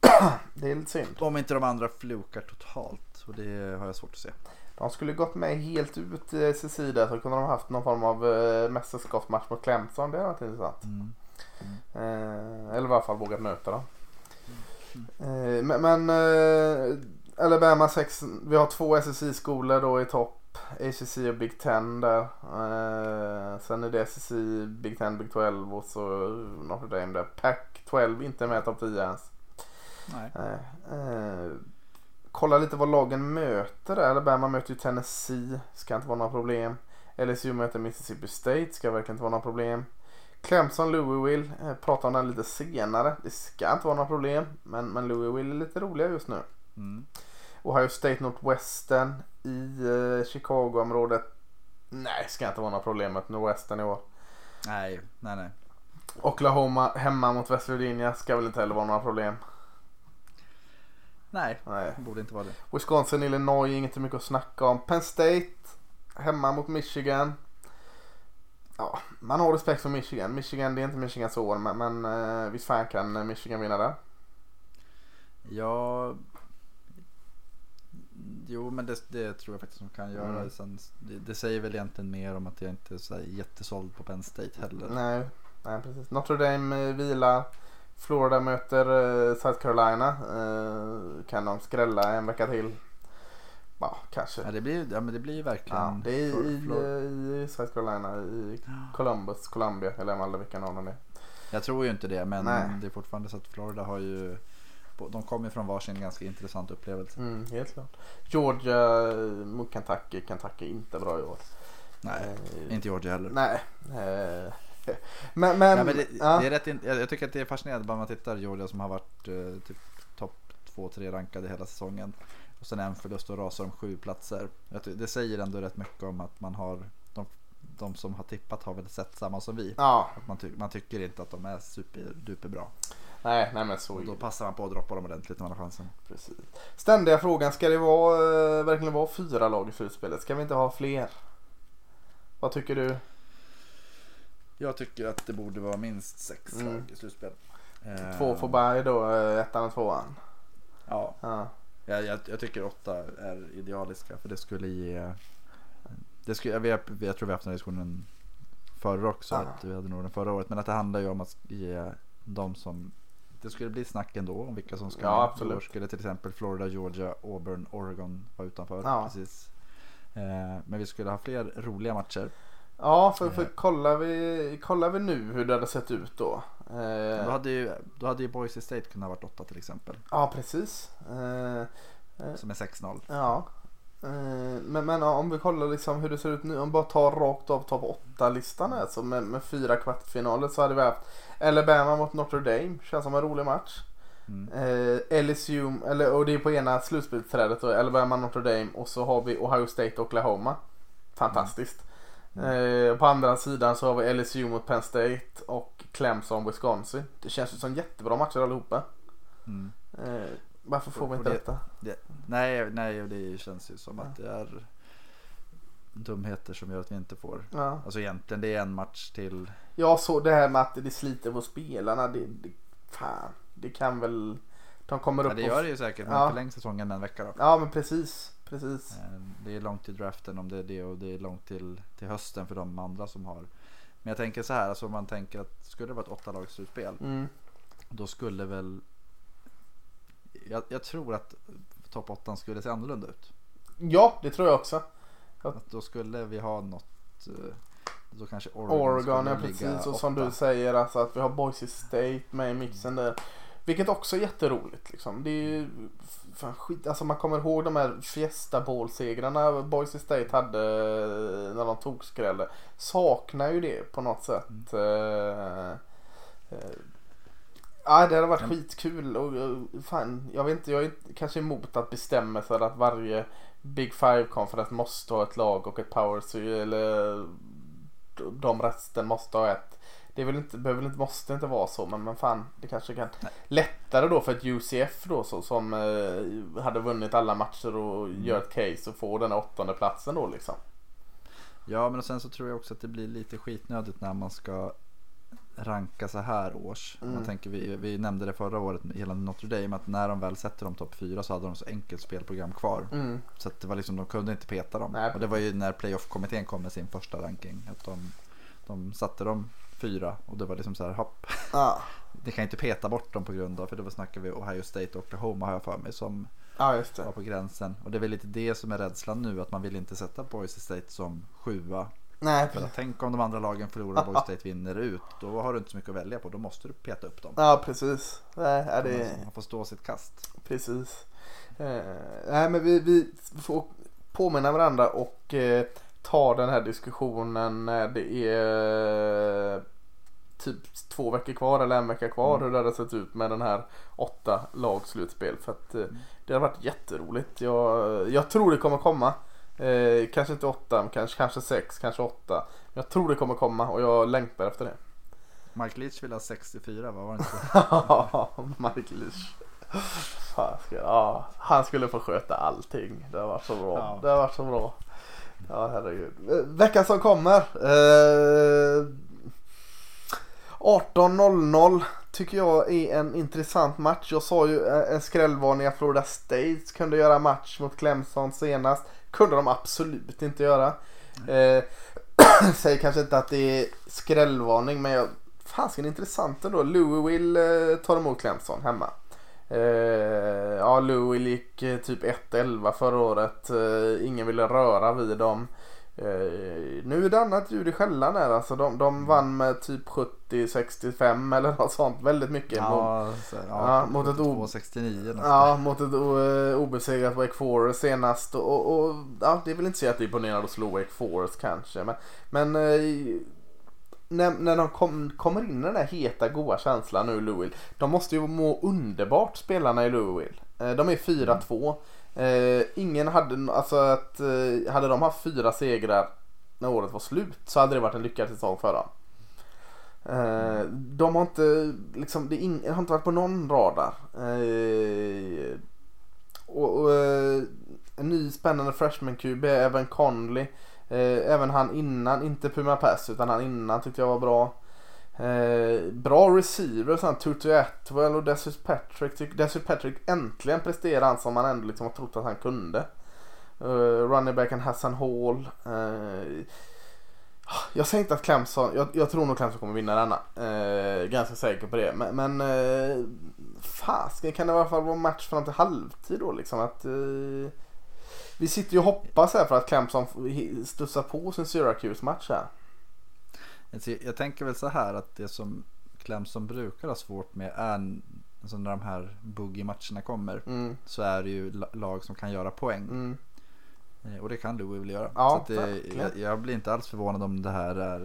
det är lite synd. Om inte de andra flukar totalt. Och det har jag svårt att se. De skulle gått med helt ut i SSI där så kunde de haft någon form av eh, mästerskapsmatch mot Clemson. Det hade varit intressant. Mm. Eh, eller i alla fall vågat möta dem. Eh, men eh, Alabama 6, vi har två SSI-skolor då i topp. ACC och Big Ten där. Eh, sen är det SSI, Big Ten, Big 12 och så Notre Dame där. Pac 12 inte med i topp 10 ens. Nej. Eh, eh, kolla lite vad lagen möter där. Alabama möter ju Tennessee. Ska inte vara några problem. LSU möter Mississippi State. Ska verkligen inte vara några problem. Clemson, Louisville. Eh, pratar om den lite senare. Det ska inte vara några problem. Men, men Louisville är lite roliga just nu. Mm. Ohio State Northwestern i eh, Chicago-området. Nej, ska inte vara några problem med Northwestern i år. Nej, nej, nej. Oklahoma hemma mot West Virginia. Ska väl inte heller vara några problem. Nej, Nej. det borde inte vara det. Wisconsin, Illinois, inget mycket att snacka om. Penn State, hemma mot Michigan. Ja, man har respekt för Michigan. Michigan, det är inte Michigans år, men, men eh, visst fan kan Michigan vinna det? Ja, jo men det, det tror jag faktiskt de kan göra. Mm. Sen, det, det säger väl egentligen mer om att jag inte är så jättesåld på Penn State heller. Nej, nej precis. Notre Dame eh, vilar. Florida möter eh, South Carolina. Eh, kan de skrälla en vecka till? Ja, kanske. Ja, det blir, ja men det blir verkligen. Ja, det är i, Flor- i, i South Carolina, i Columbus, Columbia, eller alla vilken av dem det är. Jag tror ju inte det men Nej. det är fortfarande så att Florida har ju. De kommer från varsin ganska intressant upplevelse. Mm, helt klart. Georgia eh, mot Kentucky. Kentucky är inte bra i år. Nej, Eh, inte Georgia heller. Nej. Eh, men, men, Nej, men det, ja. det är rätt, in- jag, tycker att det är fascinerande bara man tittar Georgia som har varit eh, typ topp 2-3 rankade hela säsongen. Och sen en förlust och rasar om sju platser. Jag ty- det säger ändå rätt mycket om att man har de, de som har tippat har väl sett samma som vi. Ja, Att man, ty, man tycker inte att de är superduper bra. nej, nej men så Och då passar man på att droppa dem ordentligt när man har chansen. Precis. Ständiga frågan, ska det vara, eh, verkligen vara fyra lag i slutspelet? Ska vi inte ha fler? Vad tycker du? Jag tycker att det borde vara minst sex Mm. lag i slutspel. Eh, Två får berg då, eh, ettan och tvåan. Ja, Ja. jag, jag, jag tycker åtta är idealiska för det skulle ge det skulle, jag, vet- jag tror vi har haft den diskussionen förr också. Att vi hade nog den förra året. Men att det handlar ju om att ge de som det skulle bli snack ändå om vilka som ska Ja, absolut. Då skulle till exempel Florida, Georgia, Auburn, Oregon vara utanför. Ja. Precis. Eh, men vi skulle ha fler roliga matcher. Ja, för, för kollar, vi, kollar vi nu hur det hade sett ut då. Eh, Då hade ju, då hade ju Boise State kunnat varit åtta till exempel. Ja, precis. Eh, eh, Som är 6-0. ja. Eh, men, men om vi kollar liksom hur det ser ut nu. Om vi bara tar rakt av topp 8-listan här. Så med, med fyra kvartsfinaler så hade vi haft Alabama mot Notre Dame. Känns som en rolig match. Mm. Eh, LSU, eller, och det är på ena slutspelsträdet. Alabama, Notre Dame och så har vi Ohio State och Oklahoma. Fantastiskt. Eh, på andra sidan så har vi LSU mot Penn State och Clemson Wisconsin. Det känns ju som jättebra matcher allihopa. Mm. Eh, varför får vi inte det- detta? Det, nej, nej, och det känns ju som att det är dumheter som gör att vi inte får. Ja. Alltså egentligen det är en match till. Jag såg det här med att det sliter på spelarna. Det, det, fan, det kan väl... De kommer upp Ja, det gör det ju säkert, men Ja. förläng säsongen en vecka då. Ja men precis. Precis. Eh, Det är långt till draften om det är det och det är långt till, till hösten för de andra som har. Men jag tänker så här, alltså om man tänker att skulle det vara ett åtta lags slutspel Mm. då skulle väl jag, jag tror att topp 8 skulle se annorlunda ut. Ja, det tror jag också. Att då skulle vi ha något eh, då kanske Oregon, Oregon, ja precis. Och som åtta. du säger, alltså att vi har Boise State med i mixen där. Vilket också är jätteroligt liksom. Det är ju fan skit, alltså man kommer ihåg de här Fiesta Bowl-segrarna Boise State hade eh, när de tog skrälle. Saknar ju det på något sätt. Eh, eh, Ja, det hade varit Mm. skitkul och fan, jag vet inte, jag är kanske emot att bestämma sig att varje Big Five-konferens måste ha ett lag och ett power eller de resten måste ha ett. Det väl inte, behöver inte, måste inte vara så men, men fan det kanske kan Nej. lättare då för ett UCF då så, som eh, hade vunnit alla matcher och Mm. gör ett case och får den här åttonde platsen då liksom. Ja men sen så tror jag också att det blir lite skitnödigt när man ska ranka så här års. Mm. Man tänker, vi, vi nämnde det förra året gällande Notre Dame att när de väl sätter dem topp 4 så hade de så enkelt spelprogram kvar. Mm. Så att det var liksom, de kunde inte peta dem. Nej. Och det var ju när playoff-kommittén kom med sin första ranking. Att de, de satte dem fyra och det var liksom så här hopp. Ja. Det kan inte peta bort dem på grund av, för då snackar vi Ohio State och Oklahoma har jag för mig som det. var på gränsen. Och det är väl lite det som är rädslan nu, att man vill inte sätta Boise State som sjua. Nej, För att tänk om de andra lagen förlorar och Boise State vinner ut, då har du inte så mycket att välja på. Då måste du peta upp dem. ja precis. Nej, är det... Man får stå sitt kast. Precis. Eh, nej men vi, vi får påminna varandra och eh, ta den här diskussionen när det är typ två veckor kvar eller en vecka kvar hur det hade sett ut med den här åtta lagslutspel. För att eh, det har varit jätteroligt. Jag, jag tror det kommer komma. Eh, kanske inte åtta, kanske, kanske sex, kanske åtta. Jag tror det kommer komma och jag längtar efter det. Mike Leach vill ha 64, vad var det inte? Mike Leach. Fan, ska, ja, han skulle få sköta allting. Det har varit så bra. Ja. Det har varit så bra. Ja, herregud. Veckan som kommer. Eh, 18.00 tycker jag är en intressant match. Jag sa ju eh, en skrällvarning att Florida State kunde göra match mot Clemson senast. Kunde de absolut inte göra. Eh, säger kanske inte att det är skrällvarning men jag, fasiken intressant ändå. Louisville eh, tar emot Clemson hemma. Eh, ja, Louisville gick eh, typ 1-11 förra året. Eh, ingen ville röra vid dem. Eh, nu är det annat ljud i skällan här. Alltså de, de vann med typ 70-65 eller något sånt. Väldigt mycket. mot- Ja, så, Ja, ja, mot ett o- 269 nästan. Ja, mot ett o- obesegrat Wake Forest senast. Och, och, ja, det vill inte säga att det är imponerande att slå Wake Forest kanske. Men, men eh, när, när de kom, kommer in i den här heta goa känslan nu i Louisville. De måste ju må underbart spelarna i Louisville. Eh, de är 4-2. Eh, ingen hade, alltså att, eh, hade de haft fyra segrar när året var slut så hade det varit en lyckad säsong för dem. Eh, de har inte, liksom, det är har inte varit på någon radar. Eh, och, och eh, en ny spännande freshman QB, Evan Conley. Eh, även han innan, inte Puma Pass utan han innan tyckte jag var bra. Eh, bra receiver, sen Tutu Atwell och Desus Patrick. Tyck- Patrick äntligen presterar han som man ändå liksom har trott att han kunde. Uh, running backen Hassan Hall. Eh, ah, jag säger inte att Clemson, jag, jag tror nog Clemson kommer vinna denna. Eh, ganska säker på det. Men, men eh, fasken kan det i alla fall vara match fram till halvtid då liksom. Att, eh, vi sitter ju och hoppas här för att Clemson studsar på sin Syracuse-match här. Jag tänker väl så här att det som Clemson brukar ha svårt med är alltså när de här boogie-matcherna kommer Mm, så är det ju la- lag som kan göra poäng. mm. Eh, Och det kan Louisville göra. Ja, så det, jag, jag blir inte alls förvånad om det här är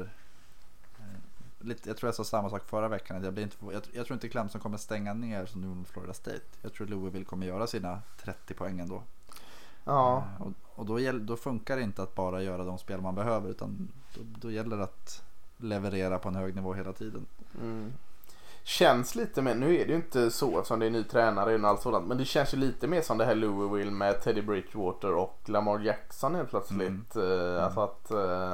eh, lite, jag tror jag sa samma sak förra veckan. Att jag, blir inte, jag, jag tror inte Clemson kommer stänga ner som nu mot Florida State. Jag tror Louisville kommer göra sina 30 poäng ändå. Ja. Eh, Och, och då, gäll- då funkar det inte att bara göra de spel man behöver utan då, då gäller det att leverera på en hög nivå hela tiden. Mm. Känns lite mer, nu är det ju inte så eftersom det är ny tränare och allt sådant. Men det känns ju lite mer som det här Louisville med Teddy Bridgewater och Lamar Jackson helt plötsligt. Eh, Alltså att eh,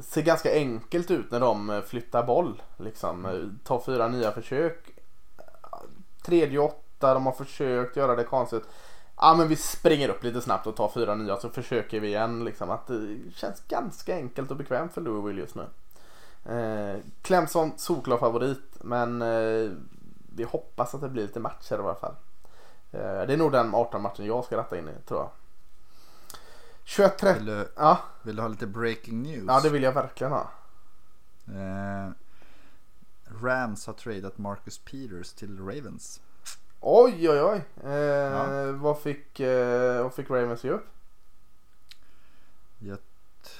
ser ganska enkelt ut när de eh, flyttar boll. Liksom. Eh, Tar fyra nya försök. Tredje åtta, de har försökt göra det konstigt. Ja men vi springer upp lite snabbt och tar fyra nya så försöker vi igen. Liksom. Att det känns ganska enkelt och bekvämt för Louisville just nu. Eh, Clemson solklar favorit men eh, vi hoppas att det blir lite matcher i alla fall. Eh, det är nog den 18 matchen jag ska ratta in i tror jag. 21-30. Vill du, Ja, vill du ha lite breaking news? ja, det vill jag verkligen ha. Eh, Rams har tradat Marcus Peters till Ravens. Oj, oj, oj. Eh, Ja. vad, fick, eh, vad fick Ravens ge upp? Jag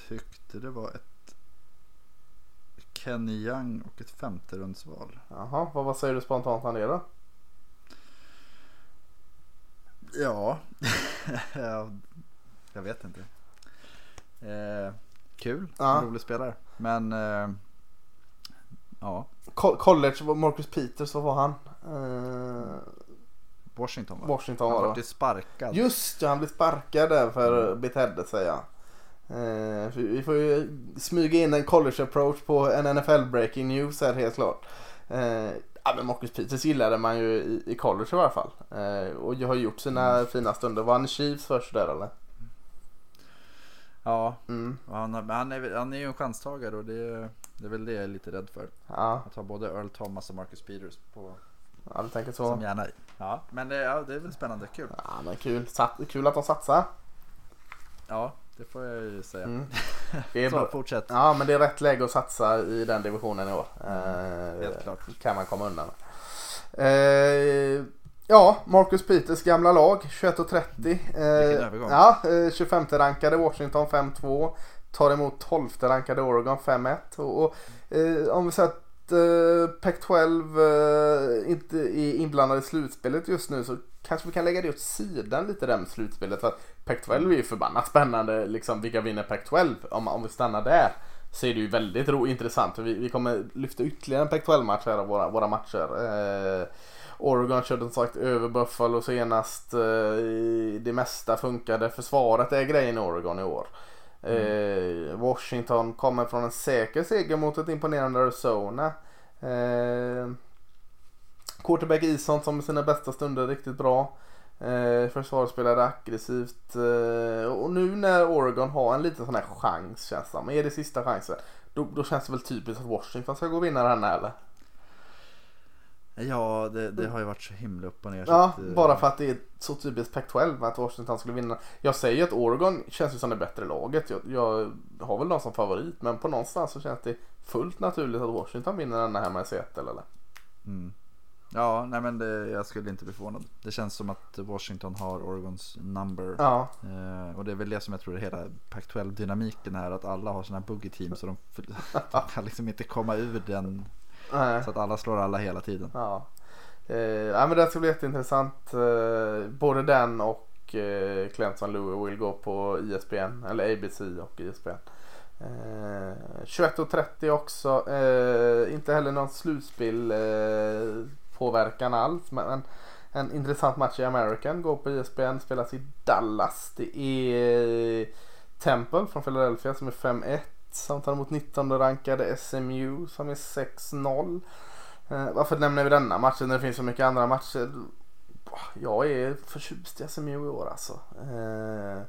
tyckte det var ett Kenny Young och ett femte rundsval. Jaha, vad, vad säger du spontant om det då? Ja, Ja, jag vet inte. Eh, kul, Ja. rolig spelare. Men eh, ja, Co- College, Marcus Peters, vad var han? Eh, Washington va? Washington Han var det ju sparkad. Just ja, han blev sparkad där för betedde sig ja. Eh, vi får ju smyga in en college approach på en NFL breaking news här helt klart. Eh, ja men Marcus Peters gillade man ju i, i college i alla fall. Eh, och jag har gjort sina fina stunder. Var han Chiefs först där eller? Ja, Mm. han, men han, är, han är ju en chanstagare och det, det är väl det jag är lite rädd för. Ja, Att ha både Earl Thomas och Marcus Peters på, ja du tänker så. som gärna Ja, men det, ja, det är väl spännande, kul. Ja men kul. Sat, kul att de satsar. Ja, det får jag ju säga. Mm. Det är Så, fortsätt. Ja men det är rätt läge att satsa i den divisionen i år. Eh, Helt klart. Kan man komma undan. Eh, ja, Marcus Peters gamla lag 21.30. Vilken Eh, ja, eh, 25 rankade Washington 5-2. Tar emot 12 rankade Oregon 5-1. Och, och, eh, om vi säger att eh, Pac-12 eh, inte är inblandad i slutspelet just nu så kanske vi kan lägga det åt sidan lite där med slutspelet. För att Pac-12 är ju förbannat spännande. Liksom, vilka vinner Pac-12? Om, om vi stannar där så är det ju väldigt ro, intressant. För vi, vi kommer lyfta ytterligare en Pac-12-match här av våra, våra matcher. Eh, Oregon körde som sagt över Buffalo senast. Eh, det mesta funkade. Försvaret är grejen i Oregon i år. Eh, Washington kommer från en säker seger mot ett imponerande Arizona. Eh, quarterback Eason som i sina bästa stunder riktigt bra. Eh, försvaret spelade aggressivt. Eh, och nu när Oregon har en liten sån här chans känns det som. Är det sista chansen? Då, då känns det väl typiskt att Washington ska gå och vinna den här eller? Ja, det, det har ju varit så himla upp och ner. Ja, att, eh, bara för att det är så typiskt Pac-12 att Washington skulle vinna. Jag säger ju att Oregon känns ju som det bättre laget. Jag, jag har väl dem som favorit men på någonstans så känns det fullt naturligt att Washington vinner denna hemma i Seattle eller? Mm. Ja, nej men det, jag skulle inte bli förvånad. Det känns som att Washington har Oregons number. Ja, Eh, och det är väl det som jag tror är hela Pac-12 dynamiken är. Att alla har sina boogie team så de, de kan liksom inte komma ur den. nej. Så att alla slår alla hela tiden. Ja. Eh, ja men det ska bli jätteintressant. Eh, både den och eh, Clemson Louis vill gå på ISBN eller ABC och ISBN. Eh, 21.30 också. Eh, inte heller någon slutspel eh, påverkan alls. Men en, en intressant match i American går på ISBN. Spelas i Dallas. Det är Temple från Philadelphia som är 5-1. Som tar emot 19 rankade SMU som är 6-0. Eh, varför nämner vi denna matchen när det finns så mycket andra matcher? Jag är förtjust i SMU i år alltså. Eh,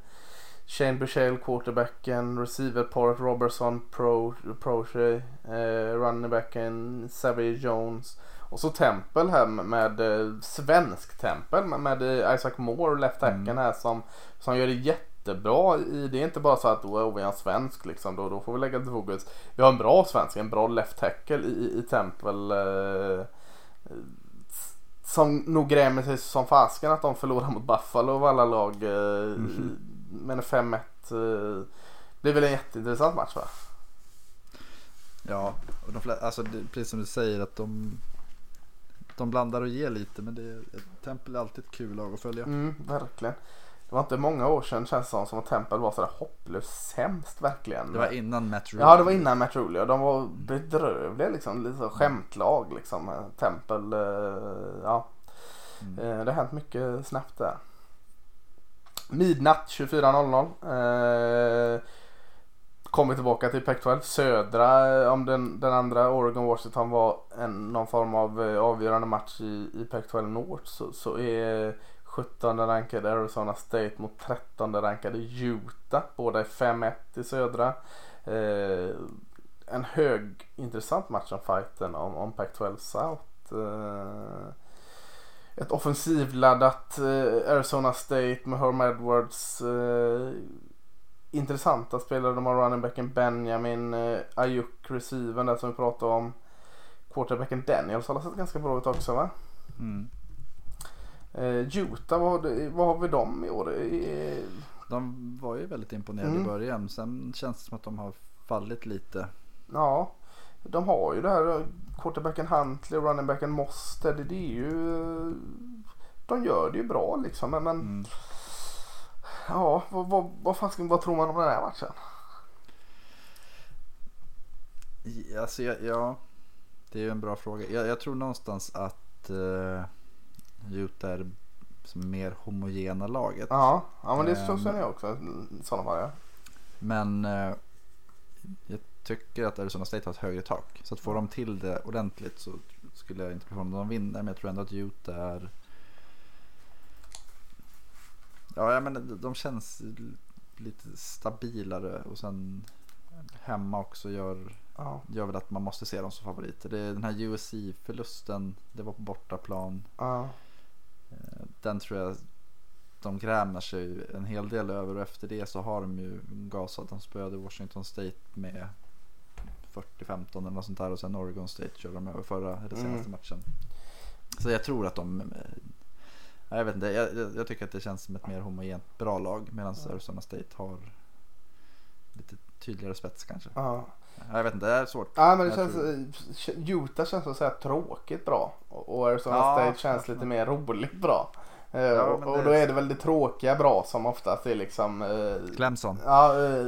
Shane Bushale, quarterbacken, receiverparet Robertson, Pro, Proche, eh, runningbacken Savage Jones. Och så Temple här med, eh, svensk Temple med, eh, Isaac Moore, left Mm. här som, som gör det jättebra. I, det är inte bara så att oh, vi har en svensk liksom, då, då får vi lägga till fokus. Vi har en bra svensk, en bra left tackle i, i, Temple. Eh, som nog grämer sig som fasken att de förlorar mot Buffalo av alla lag. Eh, Mhm. Men 5-1 eh, blir väl en jätteintressant match va? Ja, och de flesta, alltså precis som du säger att de, de blandar och ger lite. Men det, ett tempel är alltid ett kul lag att följa. Mm, verkligen. Det var inte många år sedan känns det som, som att Temple var sådär hopplöst sämst verkligen. Det var innan Matt Rule. Ja det var innan Matt Rule ja. De var bedrövliga liksom. Lite skämtlag liksom. Temple. eh, Ja. Mm. Eh, Det har hänt mycket snabbt där. Midnatt 24.00. Kommer tillbaka till Pac-12. Södra, eh, om den, den andra Oregon Washington var en, någon form av eh, avgörande match i, i Pac-12 North så, så är 17 rankade Arizona State mot 13 rankade Utah. Båda är 5-1 i södra. Eh, en hög intressant match om fighten om, om Pac-12 South. Eh, ett offensivladdat eh, Arizona State med Herm Edwards. Eh, intressanta spelare. De har running backen Benjamin, eh, Ayuk receiven där som vi pratade om. Quarterbacken Daniels har sett ganska bra ut också va? Mm. Eh, Utah, vad, vad har vi dem i år? Eh, De var ju väldigt imponerade Mm. i början. Sen känns det som att de har fallit lite. ja, de har ju det här eh, quarterbacken Huntley och running backen Moster. Det, är ju... De gör det ju bra liksom men Mm. Ja, vad, vad, vad, fan vad tror man om den här matchen? Alltså, ja, ja, det är ju en bra fråga. Jag, jag tror någonstans att uh, Utah är som mer homogena laget. Ja, ja men det Ehm. känner jag också i sådana fall ja. Men eh, jag tycker att Arizona State har ett högre tak. Så att får de till det ordentligt så skulle jag inte bli förvånad om de vinner. Men jag tror ändå att Utah är... Ja, men de känns lite stabilare och sen hemma också gör, Ja, gör väl att man måste se dem som favoriter. Det är den här USC-förlusten, det var på bortaplan. ja, Eh, Den tror jag de grämer sig en hel del över och efter det så har de ju gasat. De spöade Washington State med 40-15 eller något sånt där och sen Oregon State körde de över förra eller senaste Mm. matchen. Så jag tror att de, eh, jag vet inte, jag, jag- tycker att det känns som ett mer homogent bra lag medan Arizona State har lite tydligare spets kanske. ja. Jag vet inte, det är svårt. Ja men det Jag känns, eh, Utah känns så att säga tråkigt bra och Arizona Ja, State känns ja. lite mer roligt bra. Eh, Ja, och, då är det väl det tråkiga bra som oftast är liksom eh, Clemson. ja, eh,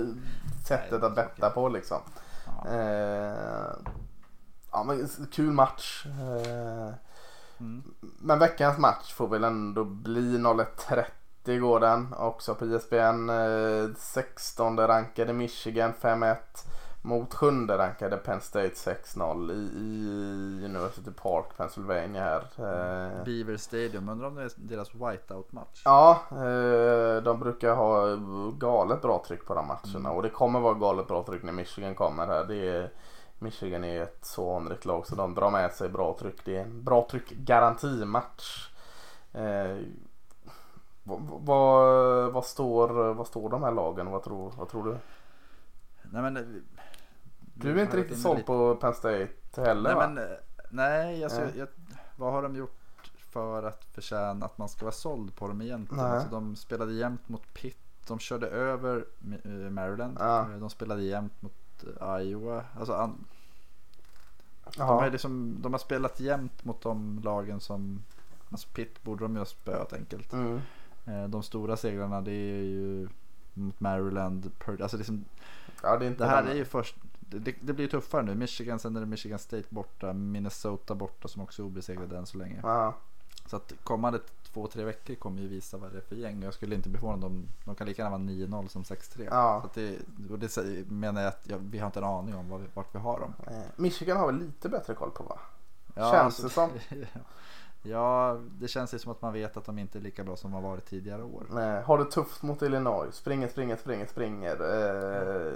sättet att betta på liksom. Ja. Eh, ja men kul match. Eh, Mm. men veckans match får väl ändå bli 01.30 går den också på ISBN. Eh, 16 rankade Michigan 5-1 mot 7 rankade Penn State 6-0 i, i University Park, Pennsylvania här. Eh, Beaver Stadium, undrar om det är deras whiteout-match? Ja, eh, de brukar ha galet bra tryck på de matcherna och det kommer vara galet bra tryck när Michigan kommer här. Det är, Michigan är ett så anrikt lag så de drar med sig bra tryck. Det är en bra tryck garantimatch. Eh, vad, vad, vad, står, vad står de här lagen? Vad tror, vad tror du? Nej men... eh, Du är inte riktigt såld lite- på Penn State heller Nej va? men, eh, nej alltså, Nej. Jag, vad har de gjort för att förtjäna att man ska vara såld på dem egentligen? Nej. Alltså, de spelade jämt mot Pitt, de körde över eh, Maryland, Ja. De spelade jämt mot Iowa. Alltså, an, de, har liksom, de har spelat jämt mot de lagen som, alltså Pitt borde de ju ha spöat enkelt. Mm. Eh, De stora segrarna det är ju mot Maryland, alltså liksom, Ja, det det här är ju först, det, det blir tuffare nu. Michigan, sen är det Michigan State borta, Minnesota borta som också är obesegrade än så länge. Ja. Så att kommande två, tre veckor kommer ju visa vad det är för gäng. Jag skulle inte bli förvånad om de kan lika gärna vara 9-0 som 6-3. Ja. Så det, och det menar jag att jag, vi har inte en aning om var vi, vart vi har dem. Eh, Michigan har väl lite bättre koll på va? Ja, Känns det som. ja, det känns ju som att man vet att de inte är lika bra som de har varit tidigare år. Eh, har det tufft mot Illinois. Springer, springer, springer, springer. Eh,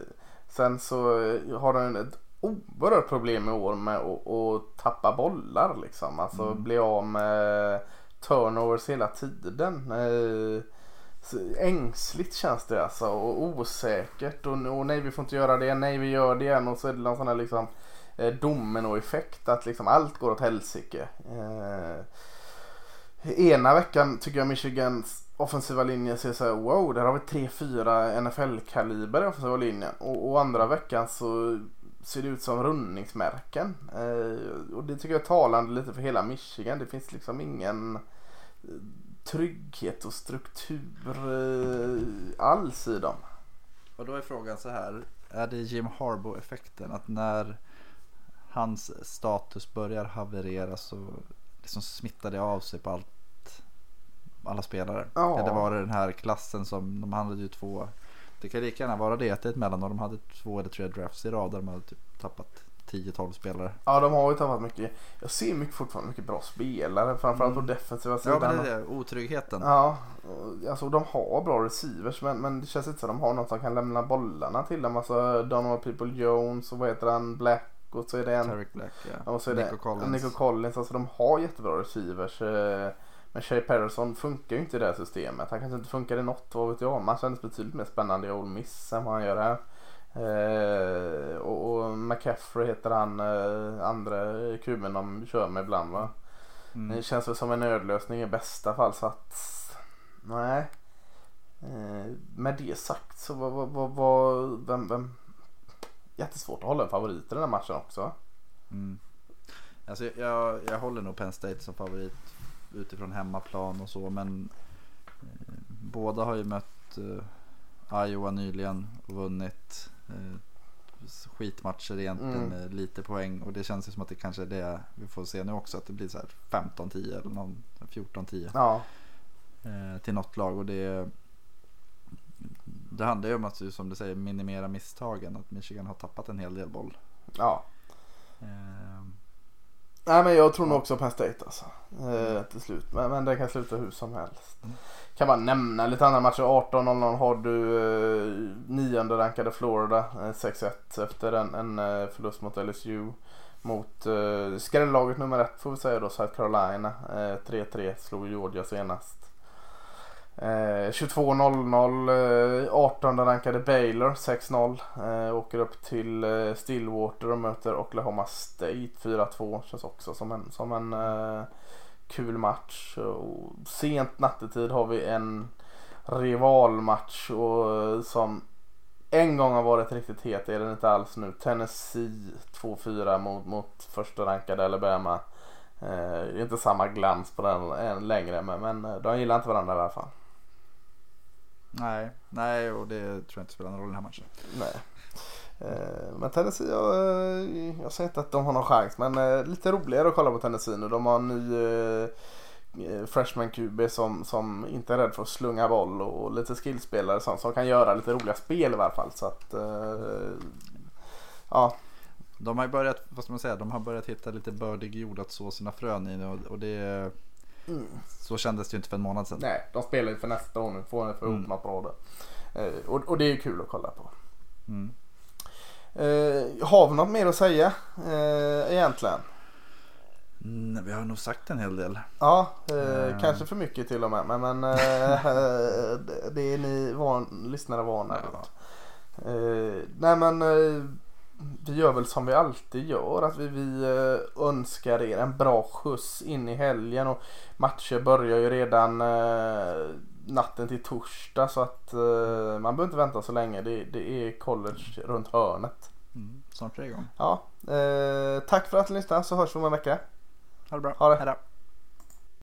sen så har de ett oerhört problem i år med att, att tappa bollar liksom. Alltså Mm. bli av med turnovers hela tiden. Eh, ängsligt känns det alltså och osäkert och, och nej vi får inte göra det, nej vi gör det igen och så är det någon sån här liksom eh, dominoeffekt att liksom allt går åt helsike. Eh, ena veckan tycker jag Michigans offensiva linje ser så här wow där har vi 3-4 NFL-kaliber i offensiva linjen och, och andra veckan så ser ut som rundningsmärken. Eh, och det tycker jag är talande lite för hela Michigan. Det finns liksom ingen eh, trygghet och struktur eh, alls i dem. Och då är frågan så här. Är det Jim Harbaugh-effekten? Att när hans status börjar haverera så liksom smittar det av sig på allt, alla spelare? Ja. Eller var det den här klassen som de hade ju två. Det kan lika gärna vara det att det är ett mellanår. De hade två eller tre drafts i rad där de hade typ tappat 10-12 spelare. Ja, de har ju tappat mycket. Jag ser mycket, fortfarande mycket bra spelare, framförallt på defensiva Ja sidan. men det är det. Otryggheten. Ja, alltså de har bra receivers men, men det känns inte som att de har någon som kan lämna bollarna till dem. Alltså Donovan People Jones och vad heter han, Black och så är det en Tarek Black ja. och så är Nico det Collins. Nico Collins. Alltså de har jättebra receivers. eh, Men Shea Patterson funkar ju inte i det här systemet. Han kanske inte funkar i något, vad vet jag. Men han kändes betydligt mer spännande i Ole Miss än vad han gör här. Eh, och, och McCaffrey heter han, eh, andra kuben de kör med ibland va. Mm. Det känns väl som en nödlösning i bästa fall så att nej. Eh, med det sagt så var, var, var, var vem, vem jättesvårt att hålla en favorit i den här matchen också. Mm. Alltså, jag, jag håller nog Penn State som favorit utifrån hemmaplan och så men eh, båda har ju mött eh, Iowa nyligen och vunnit eh, skitmatcher egentligen Mm. lite poäng och det känns ju som att det kanske är det vi får se nu också att det blir så här 15-10 eller någon 14-10 Ja, eh, till något lag och det det handlar ju om att som du säger minimera misstagen att Michigan har tappat en hel del boll. ja. Eh, Nej men jag tror nog också Penn State alltså. Eh, till slut. Men, men det kan sluta hur som helst. Mm. Kan bara nämna lite andra matcher. 18.00 har du eh, nionde rankade Florida. Eh, 6-1 efter en, en eh, förlust mot LSU. Mot eh, skrällaget nummer ett får vi säga då, South Carolina. Eh, 3-3 slog Georgia senast. Eh, 22.00 18 eh, rankade Baylor 6-0. Eh, åker upp till eh, Stillwater och möter Oklahoma State 4-2. Känns också som en, som en eh, kul match. Och sent nattetid har vi en rivalmatch och, eh, som en gång har varit riktigt het är den inte alls nu. Tennessee 2-4 mot, mot första rankade Alabama. Eh, det är inte samma glans på den än längre men, men de gillar inte varandra i alla fall. Nej, nej och det tror jag inte spelar någon roll i den här matchen. Nej. Eh, Men Tennessee, jag, eh, jag säger inte att de har någon chans men eh, lite roligare att kolla på Tennessee nu. De har en ny freshman QB som, som inte är rädd för att slunga boll och lite skillspelare som, som kan göra lite roliga spel i alla fall. Så att, ja, De har börjat, vad ska man säga, de har börjat hitta lite bördig jord att så sina frön i nu och, och det mm. så kändes det ju inte för en månad sedan. nej, de spelar ju för nästa år nu. Får få ihop Mm. där. Eh, och, och det är ju kul att kolla på. Mm. Eh, har vi något mer att säga eh, egentligen? Mm, vi har nog sagt en hel del. Ja, eh, Mm. kanske för mycket till och med. Men, men eh, det- är ni van, lyssnare vana Ja. vid. Eh, nej men eh, vi gör väl som vi alltid gör. Att vi, vi eh, önskar er en bra skjuts in i helgen. Och matcher börjar ju redan eh, natten till torsdag. Så att eh, man behöver inte vänta så länge. Det, det är college runt hörnet. Mm, snart är det igång. Ja, eh, tack för att ni lyssnade så hörs vi om en vecka. Ha det bra. Ha det. Hej då.